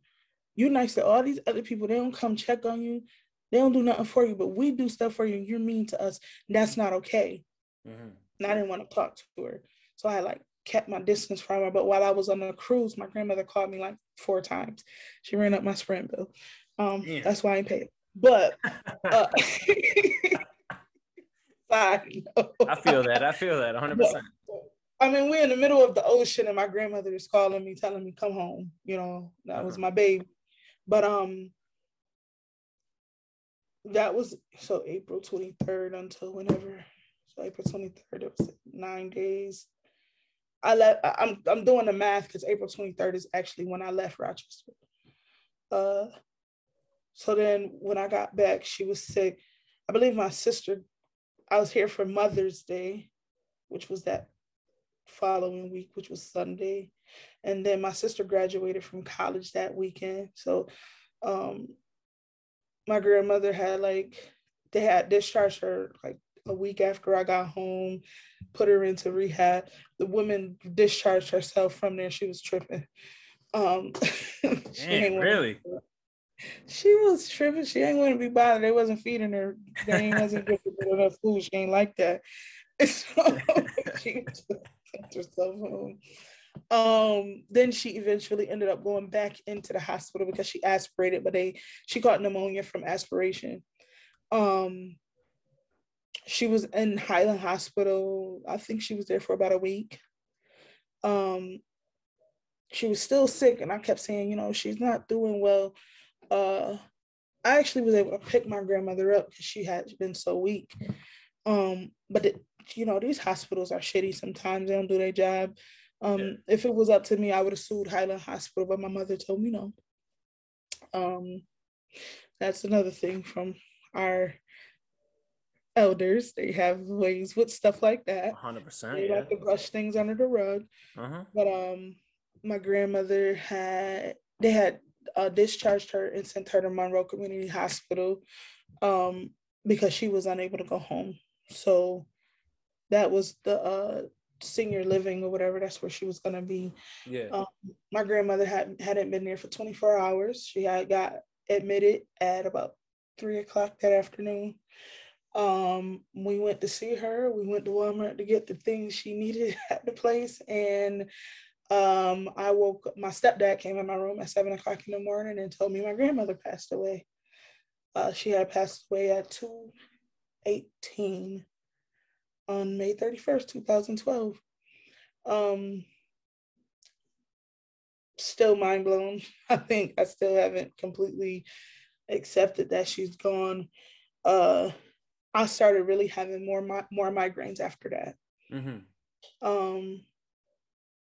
Speaker 3: you're nice to all these other people. They don't come check on you. They don't do nothing for you, but we do stuff for you. And you're mean to us. That's not okay. Mm-hmm. And I didn't want to talk to her. So I like kept my distance from her. But while I was on the cruise, my grandmother called me like four times. She ran up my sprint bill. Um, yeah. That's why I ain't paid. But uh,
Speaker 2: I feel that. I feel that 100%. But,
Speaker 3: I mean, we're in the middle of the ocean, and my grandmother is calling me, telling me, come home. You know, that was uh-huh. my baby. But um that was so April 23rd until whenever. So April 23rd, it was nine days. I left I'm I'm doing the math because April 23rd is actually when I left Rochester. Uh so then when I got back, she was sick. I believe my sister, I was here for Mother's Day, which was that following week, which was Sunday. And then my sister graduated from college that weekend. So um my grandmother had like they had discharged her like a week after I got home, put her into rehab. The woman discharged herself from there. She was tripping. Um
Speaker 2: she Damn, really?
Speaker 3: She was tripping. She ain't want to be bothered. They wasn't feeding her. They ain't wasn't giving her enough food. She ain't like that. So she sent herself home. Um, then she eventually ended up going back into the hospital because she aspirated, but they she got pneumonia from aspiration. Um, she was in Highland Hospital. I think she was there for about a week. Um, she was still sick, and I kept saying, you know, she's not doing well. Uh, I actually was able to pick my grandmother up because she had been so weak. Um, but it, you know, these hospitals are shitty sometimes. They don't do their job. Um, yeah. If it was up to me, I would have sued Highland Hospital, but my mother told me no. Um, that's another thing from our elders. They have ways with stuff like that.
Speaker 2: 100%.
Speaker 3: They yeah. like to brush things under the rug. Uh-huh. But um, my grandmother had, they had uh, discharged her and sent her to Monroe Community Hospital um, because she was unable to go home. So that was the uh, senior living or whatever. That's where she was gonna be.
Speaker 2: Yeah. Um,
Speaker 3: my grandmother had hadn't been there for 24 hours. She had got admitted at about three o'clock that afternoon. Um, we went to see her. We went to Walmart to get the things she needed at the place. And um, I woke up, my stepdad came in my room at seven o'clock in the morning and told me my grandmother passed away. Uh, she had passed away at 218 on May 31st, 2012. Um, still mind blown. I think I still haven't completely accepted that she's gone. Uh, I started really having more more migraines after that. Mm-hmm. Um,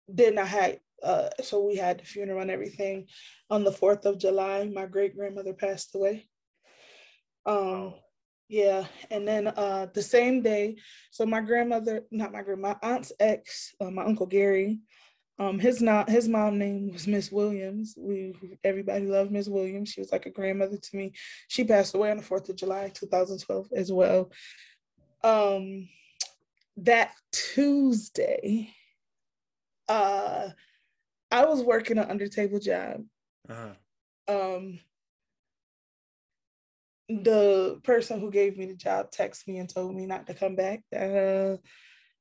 Speaker 3: then I had uh, so we had the funeral and everything on the fourth of July. My great grandmother passed away. Um, yeah, and then uh, the same day, so my grandmother, not my grandma, my aunt's ex, uh, my uncle Gary, um, his not his mom name was Miss Williams. We everybody loved Miss Williams. She was like a grandmother to me. She passed away on the Fourth of July, 2012, as well. Um, that Tuesday, uh, I was working an undertable job. Uh-huh. Um, the person who gave me the job texted me and told me not to come back. Uh,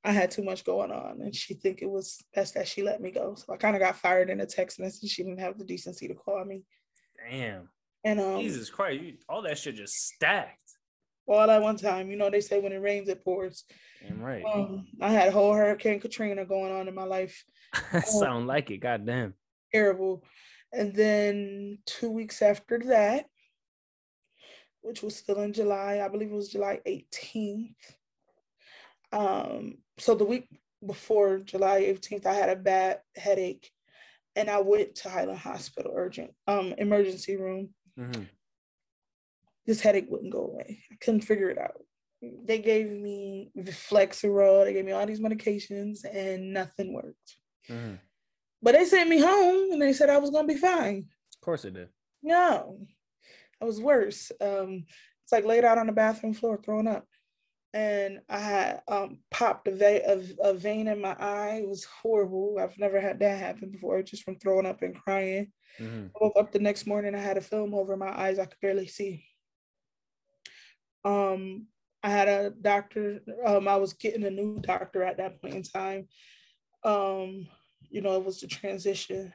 Speaker 3: I had too much going on and she think it was best that she let me go. So I kind of got fired in a text message. She didn't have the decency to call me.
Speaker 2: Damn.
Speaker 3: And um
Speaker 2: Jesus Christ, you, all that shit just stacked.
Speaker 3: All at one time. You know, they say when it rains, it pours.
Speaker 2: Damn right.
Speaker 3: Um, I had a whole Hurricane Katrina going on in my life.
Speaker 2: Sound um, like it, goddamn.
Speaker 3: Terrible. And then two weeks after that, which was still in July, I believe it was July 18th. Um, so the week before July 18th, I had a bad headache and I went to Highland Hospital urgent um emergency room. Mm-hmm. This headache wouldn't go away. I couldn't figure it out. They gave me Flexeril, they gave me all these medications, and nothing worked. Mm-hmm. But they sent me home and they said I was gonna be fine.
Speaker 2: Of course it did.
Speaker 3: No, I was worse. Um, it's like laid out on the bathroom floor throwing up and I had um, popped a, vein, a, a, vein in my eye. It was horrible. I've never had that happen before, just from throwing up and crying. Mm-hmm. I woke up the next morning. I had a film over my eyes. I could barely see. Um, I had a doctor. Um, I was getting a new doctor at that point in time. Um, you know, it was the transition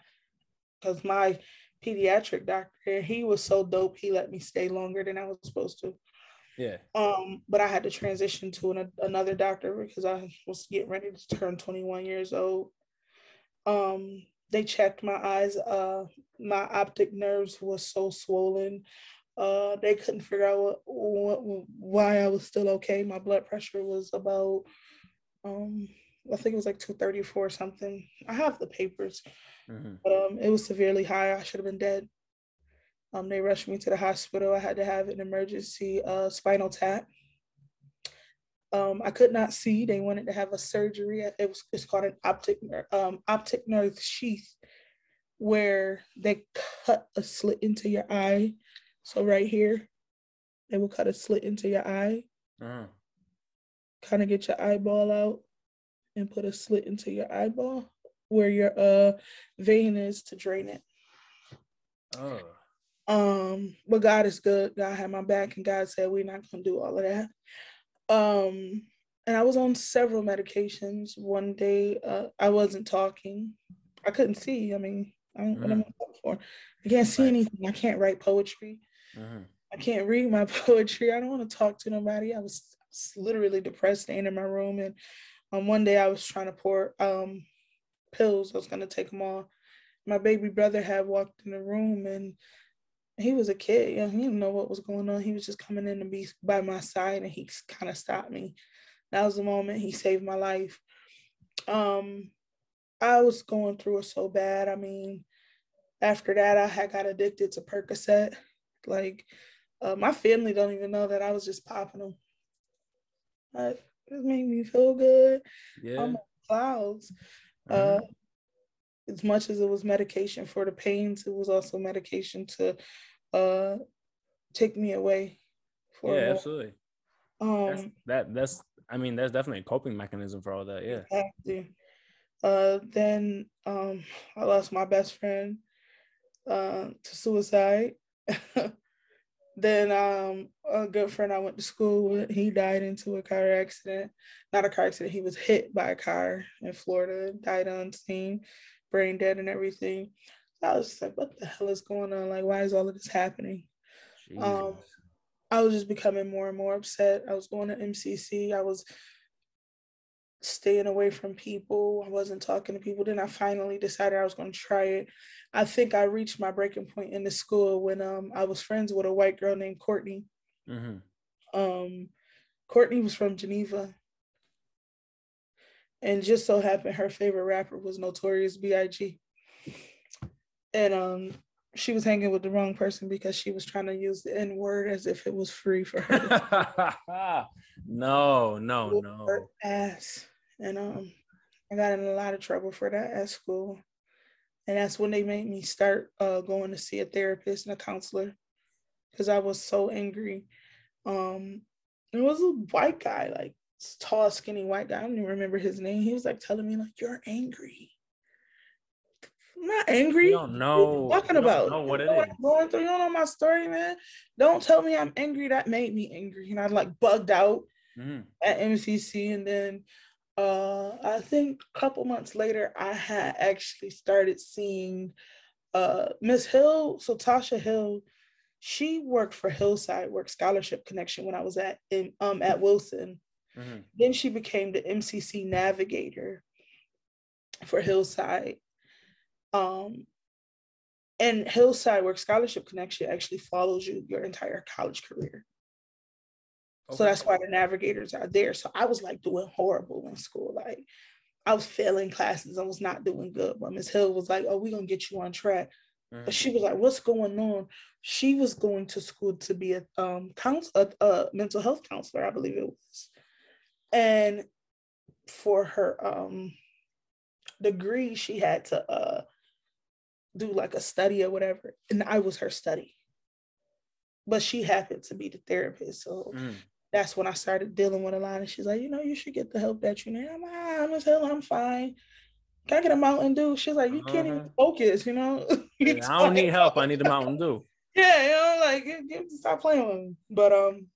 Speaker 3: because my pediatric doctor, he was so dope. He let me stay longer than I was supposed to.
Speaker 2: Yeah.
Speaker 3: Um, but I had to transition to an, another doctor because I was getting ready to turn 21 years old. Um, they checked my eyes. Uh, my optic nerves was so swollen. Uh, they couldn't figure out what, what, why I was still okay. My blood pressure was about, um, I think it was like 234 or something. I have the papers, mm-hmm. but um, it was severely high. I should have been dead. Um, they rushed me to the hospital. I had to have an emergency uh, spinal tap. Um, I could not see. They wanted to have a surgery. It was it's called an optic um, optic nerve sheath, where they cut a slit into your eye. So right here, they will cut a slit into your eye, uh-huh. kind of get your eyeball out, and put a slit into your eyeball where your uh vein is to drain it. Oh. Um, but God is good. God had my back, and God said we're not gonna do all of that. Um, and I was on several medications. One day, uh, I wasn't talking. I couldn't see. I mean, I don't, mm. what am I for? I can't see right. anything. I can't write poetry. Mm-hmm. I can't read my poetry. I don't want to talk to nobody. I was, I was literally depressed, staying in my room. And um, one day, I was trying to pour um, pills. I was gonna take them all. My baby brother had walked in the room and he was a kid, you know, he didn't know what was going on. He was just coming in to be by my side and he kind of stopped me. That was the moment he saved my life. Um, I was going through it so bad. I mean, after that, I had got addicted to Percocet. Like, uh, my family don't even know that I was just popping them. It made me feel good. Yeah. I'm on clouds. Mm-hmm. Uh, as much as it was medication for the pains, it was also medication to uh take me away.
Speaker 2: yeah, absolutely. Um, that's, that that's I mean that's definitely a coping mechanism for all that. Yeah.
Speaker 3: Exactly. Uh, then um, I lost my best friend uh, to suicide. then um, a good friend I went to school with, he died into a car accident. Not a car accident, he was hit by a car in Florida, died on scene, brain dead and everything. So I was just like, what the hell is going on? Like, why is all of this happening? Um, I was just becoming more and more upset. I was going to MCC. I was staying away from people. I wasn't talking to people. Then I finally decided I was going to try it. I think I reached my breaking point in the school when um I was friends with a white girl named Courtney. Mm-hmm. Um, Courtney was from Geneva, and just so happened her favorite rapper was Notorious B.I.G. And um, she was hanging with the wrong person because she was trying to use the N word as if it was free for her.
Speaker 2: no, no, no. Her
Speaker 3: ass. And um, I got in a lot of trouble for that at school. And that's when they made me start uh, going to see a therapist and a counselor because I was so angry. Um, it was a white guy, like tall, skinny white guy. I don't even remember his name. He was like telling me, like, you're angry. I'm not angry. You
Speaker 2: don't know.
Speaker 3: What talking about?
Speaker 2: Know what you know
Speaker 3: it is. Going through. You don't know my story, man. Don't tell me I'm angry. That made me angry, and I like bugged out mm. at MCC, and then uh, I think a couple months later, I had actually started seeing uh, Miss Hill. So Tasha Hill, she worked for Hillside Work Scholarship Connection when I was at in, um at Wilson. Mm-hmm. Then she became the MCC navigator for Hillside. Um, and Hillside Work Scholarship Connection actually follows you your entire college career. Okay. So that's why the navigators are there. So I was like doing horrible in school. Like I was failing classes. I was not doing good. But Miss Hill was like, "Oh, we're gonna get you on track." Mm-hmm. But she was like, "What's going on?" She was going to school to be a um counselor, a, a mental health counselor, I believe it was, and for her um degree, she had to uh do like a study or whatever, and I was her study but she happened to be the therapist. So mm that's when I started dealing with a lot. And she's like, you know, you should get the help that you need. I'm like, ah, I'm as hell, I'm fine. Can I get a Mountain Dew? She's like, you uh-huh. can't even uh-huh. focus, you know.
Speaker 2: yeah, I don't need help. I need a Mountain Dew.
Speaker 3: yeah, you know, like stop playing with me. But um,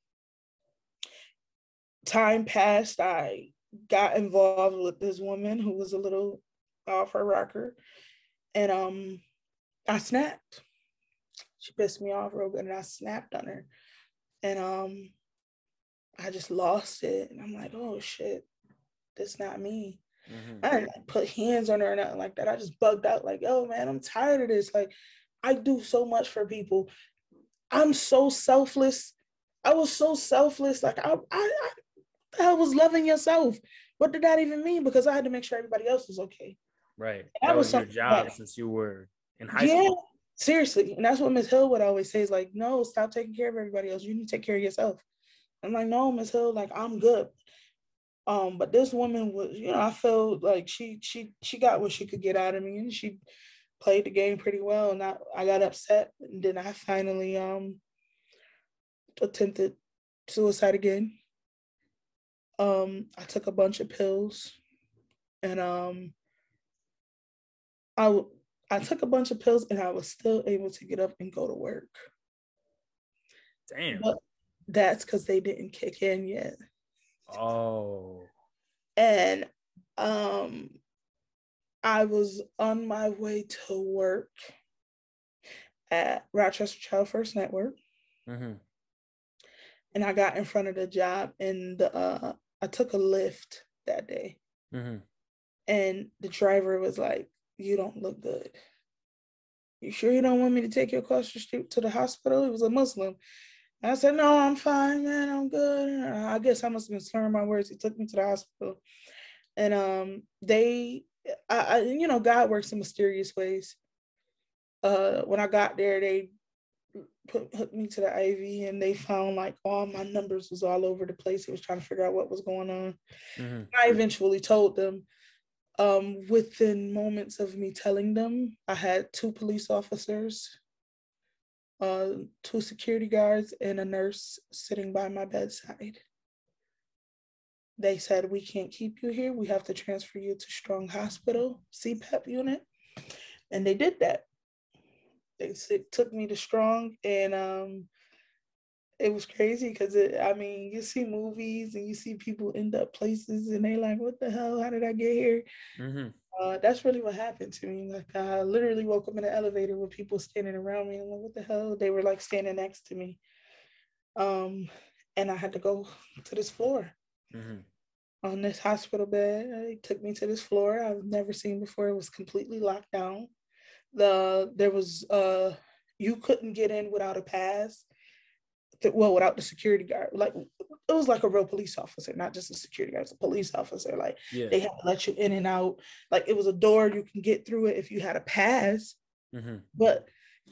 Speaker 3: time passed. I got involved with this woman who was a little off her rocker, and um, I snapped. She pissed me off real good, and I snapped on her, and um, I just lost it. And I'm like, oh shit, that's not me. Mm-hmm. I didn't like, put hands on her or nothing like that. I just bugged out, like, oh man, I'm tired of this. Like, I do so much for people. I'm so selfless. I was so selfless. Like, I, I, I, I was loving yourself. What did that even mean? Because I had to make sure everybody else was okay.
Speaker 2: Right. That, that was, was your job since you were in high yeah, school.
Speaker 3: Seriously. And that's what Miss Hill would always say is like, no, stop taking care of everybody else. You need to take care of yourself. I'm like, no, Miss Hill, like I'm good. Um, but this woman was, you know, I felt like she she she got what she could get out of me, and she played the game pretty well. And I, I got upset, and then I finally um attempted suicide again. Um, I took a bunch of pills, and um, I I took a bunch of pills, and I was still able to get up and go to work.
Speaker 2: Damn.
Speaker 3: But that's because they didn't kick in yet.
Speaker 2: Oh.
Speaker 3: And um I was on my way to work at Rochester Child First Network. Mm-hmm. And I got in front of the job and the uh, I took a Lyft that day. Mm-hmm. And the driver was like, You don't look good. You sure you don't want me to take you across the street to the hospital? He was a Muslim. I said, no, I'm fine, man. I'm good. I guess I must have been slurring my words. He took me to the hospital. And um, they, I, I, you know, God works in mysterious ways. Uh, when I got there, they put hooked me to the IV and they found like all my numbers was all over the place. He was trying to figure out what was going on. Mm-hmm. I eventually told them. Um, within moments of me telling them, I had two police officers uh, two security guards and a nurse sitting by my bedside. They said, We can't keep you here. We have to transfer you to Strong Hospital, CPEP unit. And they did that. They took me to Strong, and um, it was crazy because I mean, you see movies and you see people end up places and they like, what the hell? How did I get here? Mm-hmm. Uh, that's really what happened to me. Like I literally woke up in an elevator with people standing around me. and like, what the hell? They were like standing next to me. Um, and I had to go to this floor. Mm-hmm. On this hospital bed, it took me to this floor I've never seen before. It was completely locked down. The there was uh you couldn't get in without a pass well without the security guard. Like it was like a real police officer not just a security guard it's a police officer. Like yeah. they had to let you in and out. Like it was a door you can get through it if you had a pass. Mm-hmm. but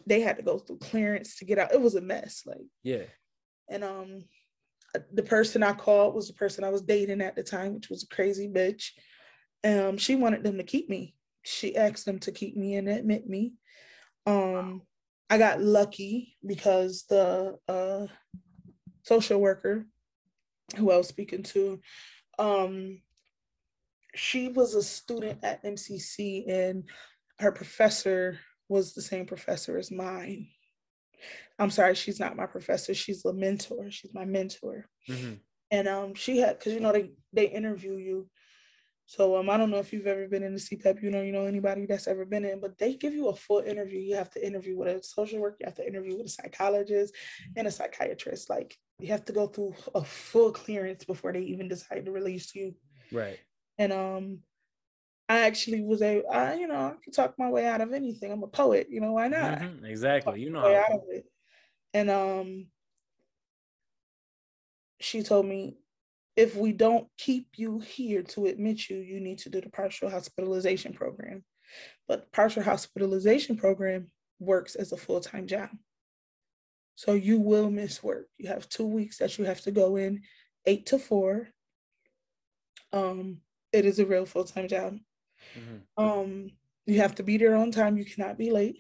Speaker 3: they had to go through clearance to get out. It was a mess like.
Speaker 2: Yeah.
Speaker 3: And um the person i called was the person i was dating at the time which was a crazy bitch. Um she wanted them to keep me she asked them to keep me and admit me um I got lucky because the uh, social worker who I was speaking to, um, she was a student at MCC and her professor was the same professor as mine. I'm sorry, she's not my professor. She's a mentor. She's my mentor. Mm-hmm. And um, she had, cause you know they they interview you so um, I don't know if you've ever been in the CPEP, you know, you know anybody that's ever been in, but they give you a full interview. You have to interview with a social worker, you have to interview with a psychologist and a psychiatrist. Like you have to go through a full clearance before they even decide to release you.
Speaker 2: Right.
Speaker 3: And um, I actually was a, I, you know, I can talk my way out of anything. I'm a poet, you know, why not?
Speaker 2: Mm-hmm. Exactly. You know, how out of
Speaker 3: it. And um, she told me if we don't keep you here to admit you, you need to do the partial hospitalization program. But partial hospitalization program works as a full time job. So you will miss work. You have two weeks that you have to go in, eight to four. Um, it is a real full time job. Mm-hmm. Um, you have to be there on time. You cannot be late.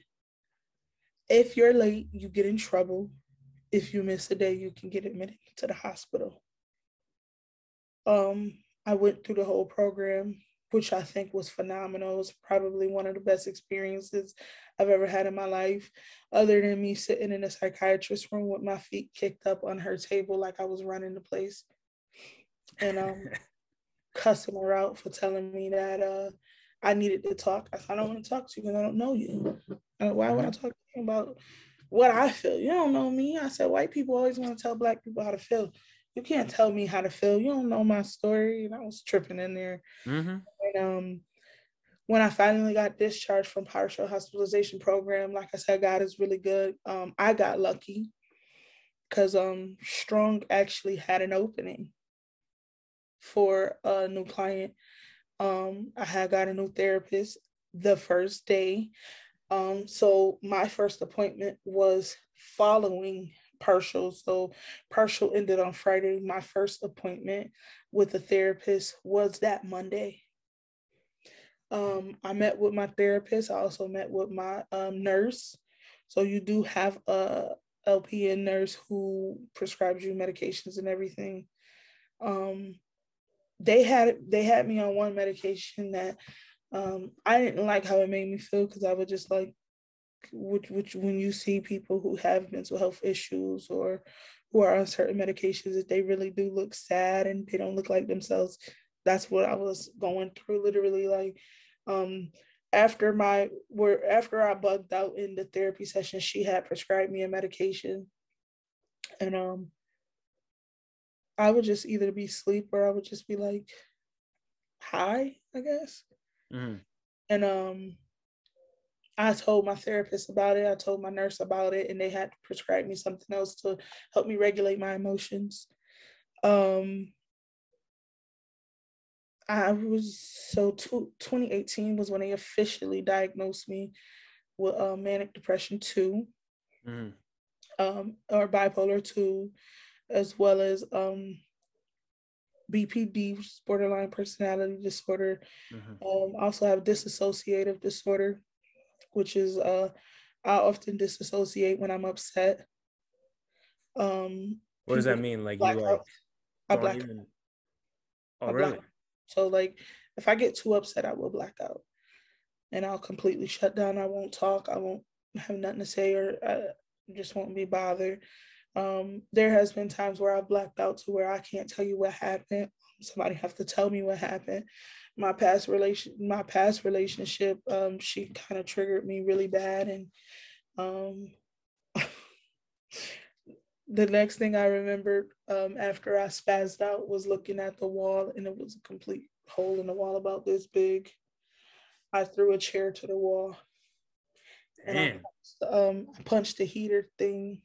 Speaker 3: If you're late, you get in trouble. If you miss a day, you can get admitted to the hospital. Um, I went through the whole program, which I think was phenomenal. It was probably one of the best experiences I've ever had in my life, other than me sitting in a psychiatrist's room with my feet kicked up on her table like I was running the place. And um cussing her out for telling me that uh I needed to talk. I said, I don't want to talk to you because I don't know you. why would I talk to you about what I feel? You don't know me. I said, white people always want to tell black people how to feel you can't tell me how to feel. You don't know my story. And I was tripping in there. Mm-hmm. And um, when I finally got discharged from partial hospitalization program, like I said, God is really good. Um, I got lucky because um, Strong actually had an opening for a new client. Um, I had got a new therapist the first day. Um, so my first appointment was following partial. So partial ended on Friday. My first appointment with a therapist was that Monday. Um, I met with my therapist. I also met with my um, nurse. So you do have a LPN nurse who prescribes you medications and everything. Um, they had they had me on one medication that um, I didn't like how it made me feel because I would just like which which when you see people who have mental health issues or who are on certain medications that they really do look sad and they don't look like themselves. That's what i was going through literally like um after my where after i bugged out in the therapy session she had prescribed me a medication. And um i would just either be asleep or i would just be like high i guess. Mm-hmm. and um I told my therapist about it. I told my nurse about it, and they had to prescribe me something else to help me regulate my emotions. Um, I was so 2018 was when they officially diagnosed me with uh, manic depression 2 mm. um, or bipolar 2, as well as um, BPD, borderline personality disorder. Mm-hmm. Um, also have dissociative disorder which is uh, I often disassociate when I'm upset. Um,
Speaker 2: what does that mean? Like you like I black even...
Speaker 3: Oh, really? Black. So like if I get too upset, I will black out, and I'll completely shut down. I won't talk. I won't have nothing to say, or I just won't be bothered. Um, there has been times where I've blacked out to where I can't tell you what happened. Somebody have to tell me what happened. My past relation, my past relationship, um, she kind of triggered me really bad, and um, the next thing I remembered um, after I spazzed out was looking at the wall, and it was a complete hole in the wall about this big. I threw a chair to the wall, and I punched, um, I punched the heater thing,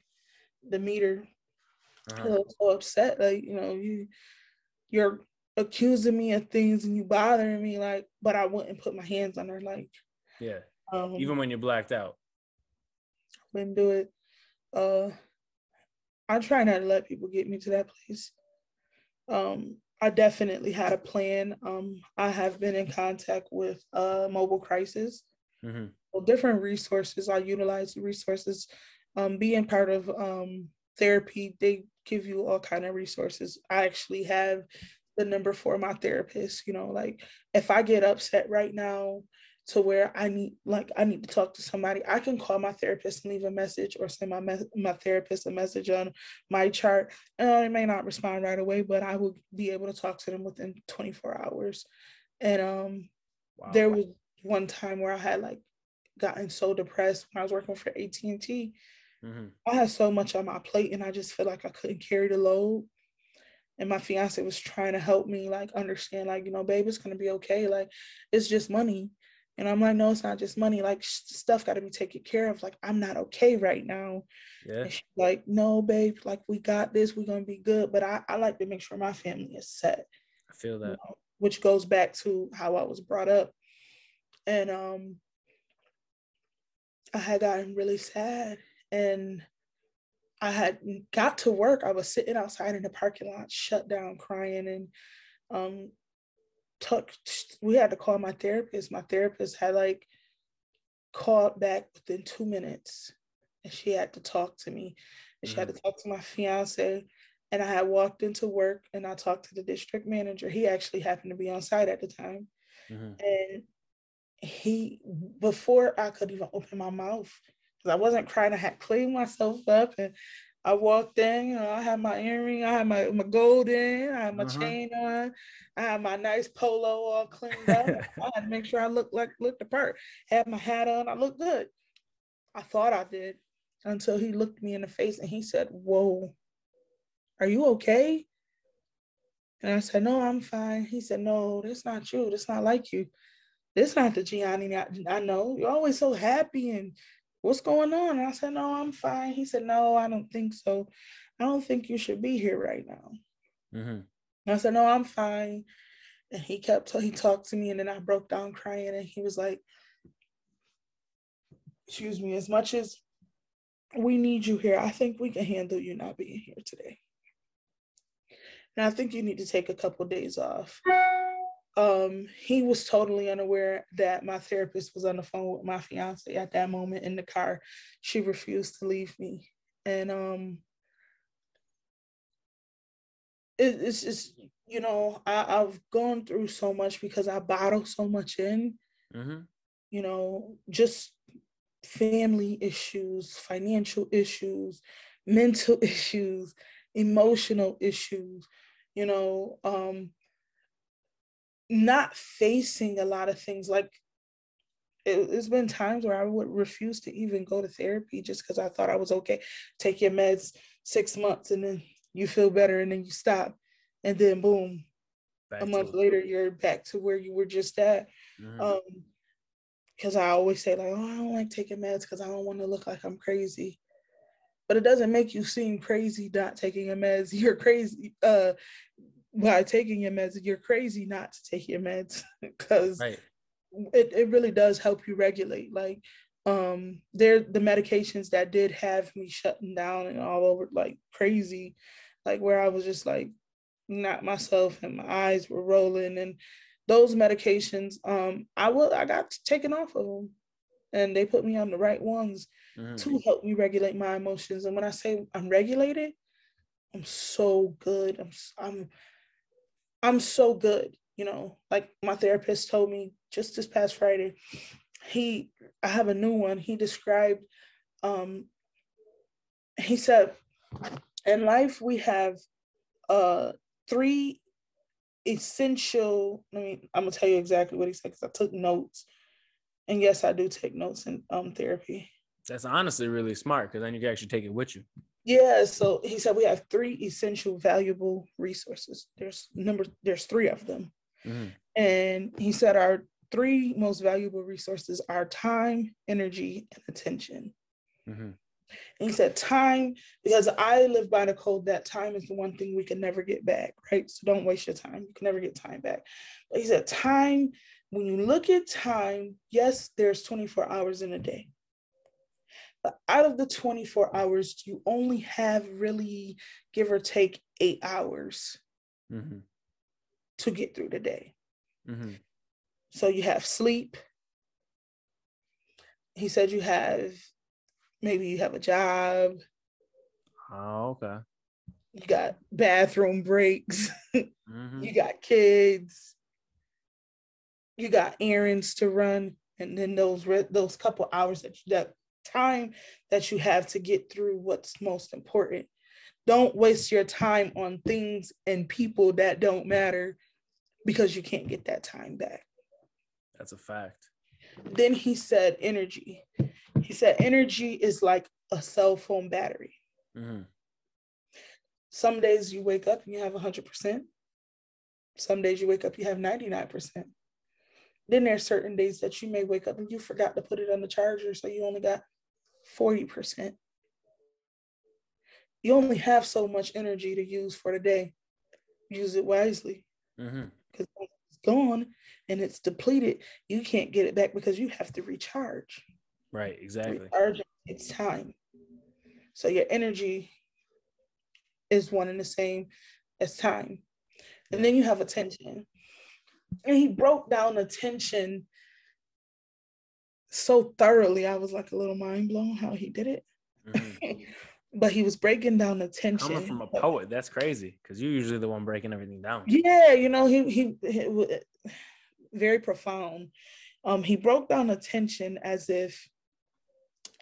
Speaker 3: the meter. Uh-huh. I was so upset, like you know, you you're accusing me of things and you bothering me, like, but I wouldn't put my hands on her, like,
Speaker 2: yeah, um, even when you're blacked out.
Speaker 3: Wouldn't do it. Uh, I try not to let people get me to that place. Um, I definitely had a plan. Um, I have been in contact with uh, Mobile Crisis. Mm-hmm. Well, different resources. I utilize the resources. Um, being part of um, therapy, they give you all kind of resources. I actually have the number for my therapist. You know, like if I get upset right now, to where I need like I need to talk to somebody, I can call my therapist and leave a message or send my me- my therapist a message on MyChart And I may not respond right away, but I will be able to talk to them within 24 hours. And um wow. there was one time where I had like gotten so depressed when I was working for AT&T. Mm-hmm. I had so much on my plate and I just felt like I couldn't carry the load. And my fiance was trying to help me like understand like, you know, babe, it's gonna be okay. Like it's just money and I'm like, no, it's not just money. Like stuff got to be taken care of. Like I'm not okay right now. Yeah. like, no, babe. Like we got this. We're gonna be good. But I, I like to make sure my family is set.
Speaker 2: I feel that. You
Speaker 3: know, which goes back to how I was brought up. And um, I had gotten really sad, and I had got to work. I was sitting outside in the parking lot, shut down, crying, and um, took we had to call my therapist. My therapist had like called back within two minutes and she had to talk to me. And she had to mm-hmm. talk to my fiance. And I had walked into work and I talked to the district manager. He actually happened to be on site at the time. Mm-hmm. And he, before I could even open my mouth, I wasn't crying, I had cleaned myself up and I walked in, you know, I had my earring, I had my, my gold in, I had my uh-huh. chain on, I had my nice polo all cleaned up. I had to make sure I looked like looked the part. Had my hat on, I looked good. I thought I did until he looked me in the face and he said, Whoa, are you okay? And I said, No, I'm fine. He said, No, that's not you. That's not like you. This not the Gianni I know. You're always so happy and what's going on? And I said, no, I'm fine. He said, no, I don't think so. I don't think you should be here right now. Mm-hmm. I said, no, I'm fine. And he kept, he talked to me and then I broke down crying and he was like, excuse me, as much as we need you here, I think we can handle you not being here today. And I think you need to take a couple days off um, he was totally unaware that my therapist was on the phone with my fiance at that moment in the car. She refused to leave me. And um, it, it's just, you know, I, have gone through so much because I bottle so much in, mm-hmm. you know, just family issues, financial issues, mental issues, emotional issues, you know, um, not facing a lot of things like it, has been times where I would refuse to even go to therapy just because I thought I was okay. Take your meds six months and then you feel better and then you stop. And then boom, back a month later, you're back to where you were just at. Mm-hmm. Um, because I always say, like, oh, I don't like taking meds because I don't want to look like I'm crazy. But it doesn't make you seem crazy not taking a meds. You're crazy. Uh, by taking your meds, you're crazy not to take your meds because right. it, it really does help you regulate. Like um they're the medications that did have me shutting down and all over like crazy, like where I was just like not myself and my eyes were rolling and those medications um I will I got taken off of them and they put me on the right ones mm-hmm. to help me regulate my emotions and when I say I'm regulated I'm so good I'm I'm I'm so good, you know, like my therapist told me just this past Friday, he I have a new one. He described um he said in life we have uh three essential. I mean, I'm gonna tell you exactly what he said because I took notes, and yes, I do take notes in um therapy.
Speaker 2: That's honestly really smart because then you can actually take it with you.
Speaker 3: Yeah, so he said we have three essential valuable resources. There's number there's three of them. Mm-hmm. And he said our three most valuable resources are time, energy, and attention. Mm-hmm. And he said, time, because I live by the code that time is the one thing we can never get back, right? So don't waste your time. You can never get time back. But he said, time, when you look at time, yes, there's 24 hours in a day. Out of the 24 hours, you only have really, give or take, eight hours mm-hmm. to get through the day. Mm-hmm. So you have sleep. He said you have maybe you have a job.
Speaker 2: Oh, okay.
Speaker 3: You got bathroom breaks. mm-hmm. You got kids. You got errands to run, and then those those couple hours that you, that time that you have to get through what's most important. Don't waste your time on things and people that don't matter because you can't get that time back.
Speaker 2: That's a fact.
Speaker 3: Then he said energy. He said energy is like a cell phone battery. Mm-hmm. Some days you wake up and you have 100%. Some days you wake up, you have 99%. Then there's certain days that you may wake up and you forgot to put it on the charger, so you only got 40%. You only have so much energy to use for the day. Use it wisely. Because mm-hmm. it's gone and it's depleted, you can't get it back because you have to recharge.
Speaker 2: Right, exactly.
Speaker 3: Recharging takes time. So your energy is one and the same as time. And then you have attention. And he broke down attention so thoroughly. I was like a little mind blown how he did it. Mm-hmm. but he was breaking down attention.
Speaker 2: Coming from a poet, that's crazy because you're usually the one breaking everything down.
Speaker 3: Yeah, you know, he, he, he very profound. Um, he broke down attention as if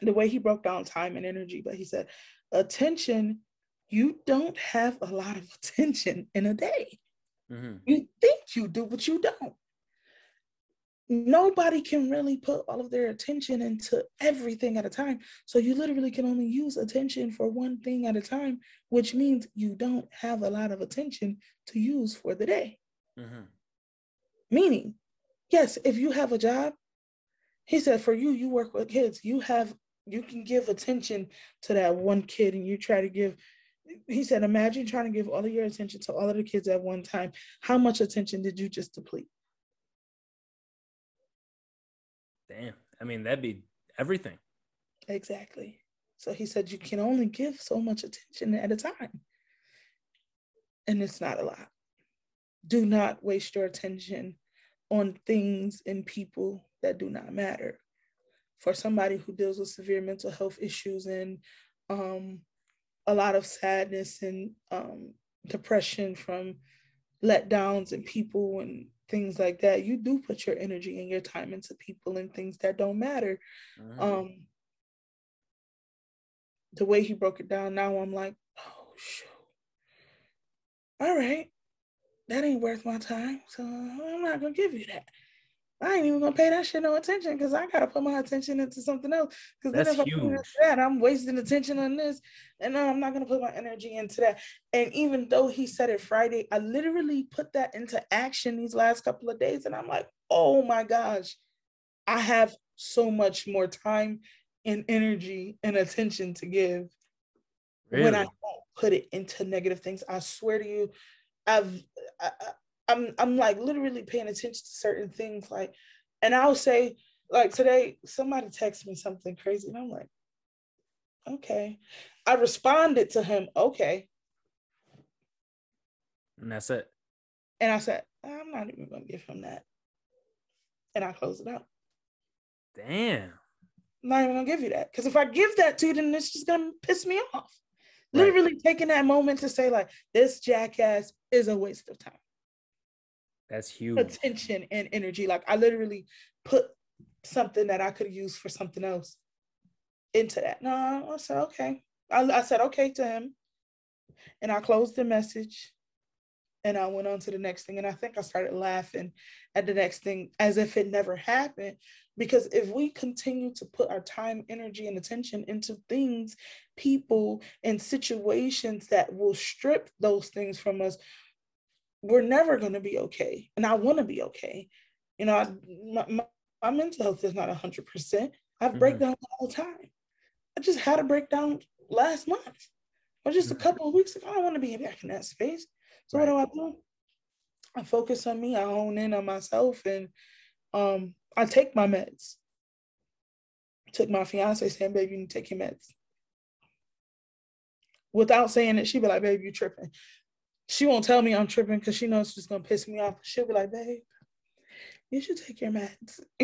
Speaker 3: the way he broke down time and energy, but he said, attention, you don't have a lot of attention in a day. Mm-hmm. You think you do, but you don't. Nobody can really put all of their attention into everything at a time. So you literally can only use attention for one thing at a time, which means you don't have a lot of attention to use for the day. Mm-hmm. Meaning, yes, if you have a job, he said, for you, you work with kids, you have you can give attention to that one kid and you try to give he said imagine trying to give all of your attention to all of the kids at one time how much attention did you just deplete
Speaker 2: i mean that'd be everything.
Speaker 3: Exactly. So he said you can only give so much attention at a time. And it's not a lot. Do not waste your attention on things and people that do not matter. For somebody who deals with severe mental health issues and um, a lot of sadness and um, depression from letdowns and people and things like that, you do put your energy and your time into people and things that don't matter. Mm-hmm. Um, the way he broke it down, now I'm like, oh shoot. All right, that ain't worth my time, so I'm not gonna give you that. I ain't even gonna pay that shit no attention because I gotta put my attention into something else. Because then if I put into that, I'm wasting attention on this, and no, I'm not gonna put my energy into that. And even though he said it Friday, I literally put that into action these last couple of days, and I'm like, oh my gosh, I have so much more time and energy and attention to give really? when I don't put it into negative things. I swear to you, I've I, I'm I'm like literally paying attention to certain things like and I'll say like today somebody texted me something crazy and I'm like okay. I responded to him okay.
Speaker 2: And that's it.
Speaker 3: And I said I'm not even gonna give him that. And I closed it out.
Speaker 2: Damn.
Speaker 3: I'm not even gonna give you that. Because if I give that to you then it's just gonna piss me off. Right. literally taking that moment to say like this jackass is a waste of time
Speaker 2: that's huge.
Speaker 3: Attention and energy. Like I literally put something that I could use for something else into that. No, I said okay. I, I said okay to him. And I closed the message and I went on to the next thing. And I think I started laughing at the next thing as if it never happened. Because if we continue to put our time, energy, and attention into things, people, and situations that will strip those things from us, we're never going to be okay. And I want to be okay. You know, I, my, my, my, mental health is not 100%. I have mm-hmm. breakdowns all the time. I just had a breakdown last month or just a mm-hmm. couple of weeks ago. I don't want to be back in that space. So right. what do I do? I focus on me. I hone in on myself, and um, I take my meds. I took my fiance saying, "Baby, you need to take your meds." Without saying it, she'd be like, "Baby, you tripping." She won't tell me I'm tripping because she knows she's gonna piss me off. She'll be like, "Babe, you should take your meds."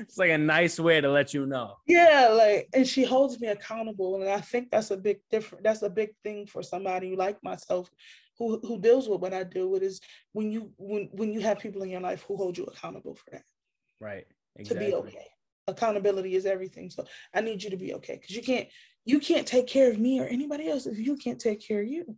Speaker 2: it's like a nice way to let you know.
Speaker 3: Yeah, like, and she holds me accountable, and I think that's a big different. That's a big thing for somebody like myself, who who deals with what I deal with. Is when you when when you have people in your life who hold you accountable for that.
Speaker 2: Right.
Speaker 3: Exactly. To be okay. Accountability is everything. So I need you to be okay because you can't you can't take care of me or anybody else if you can't take care of you.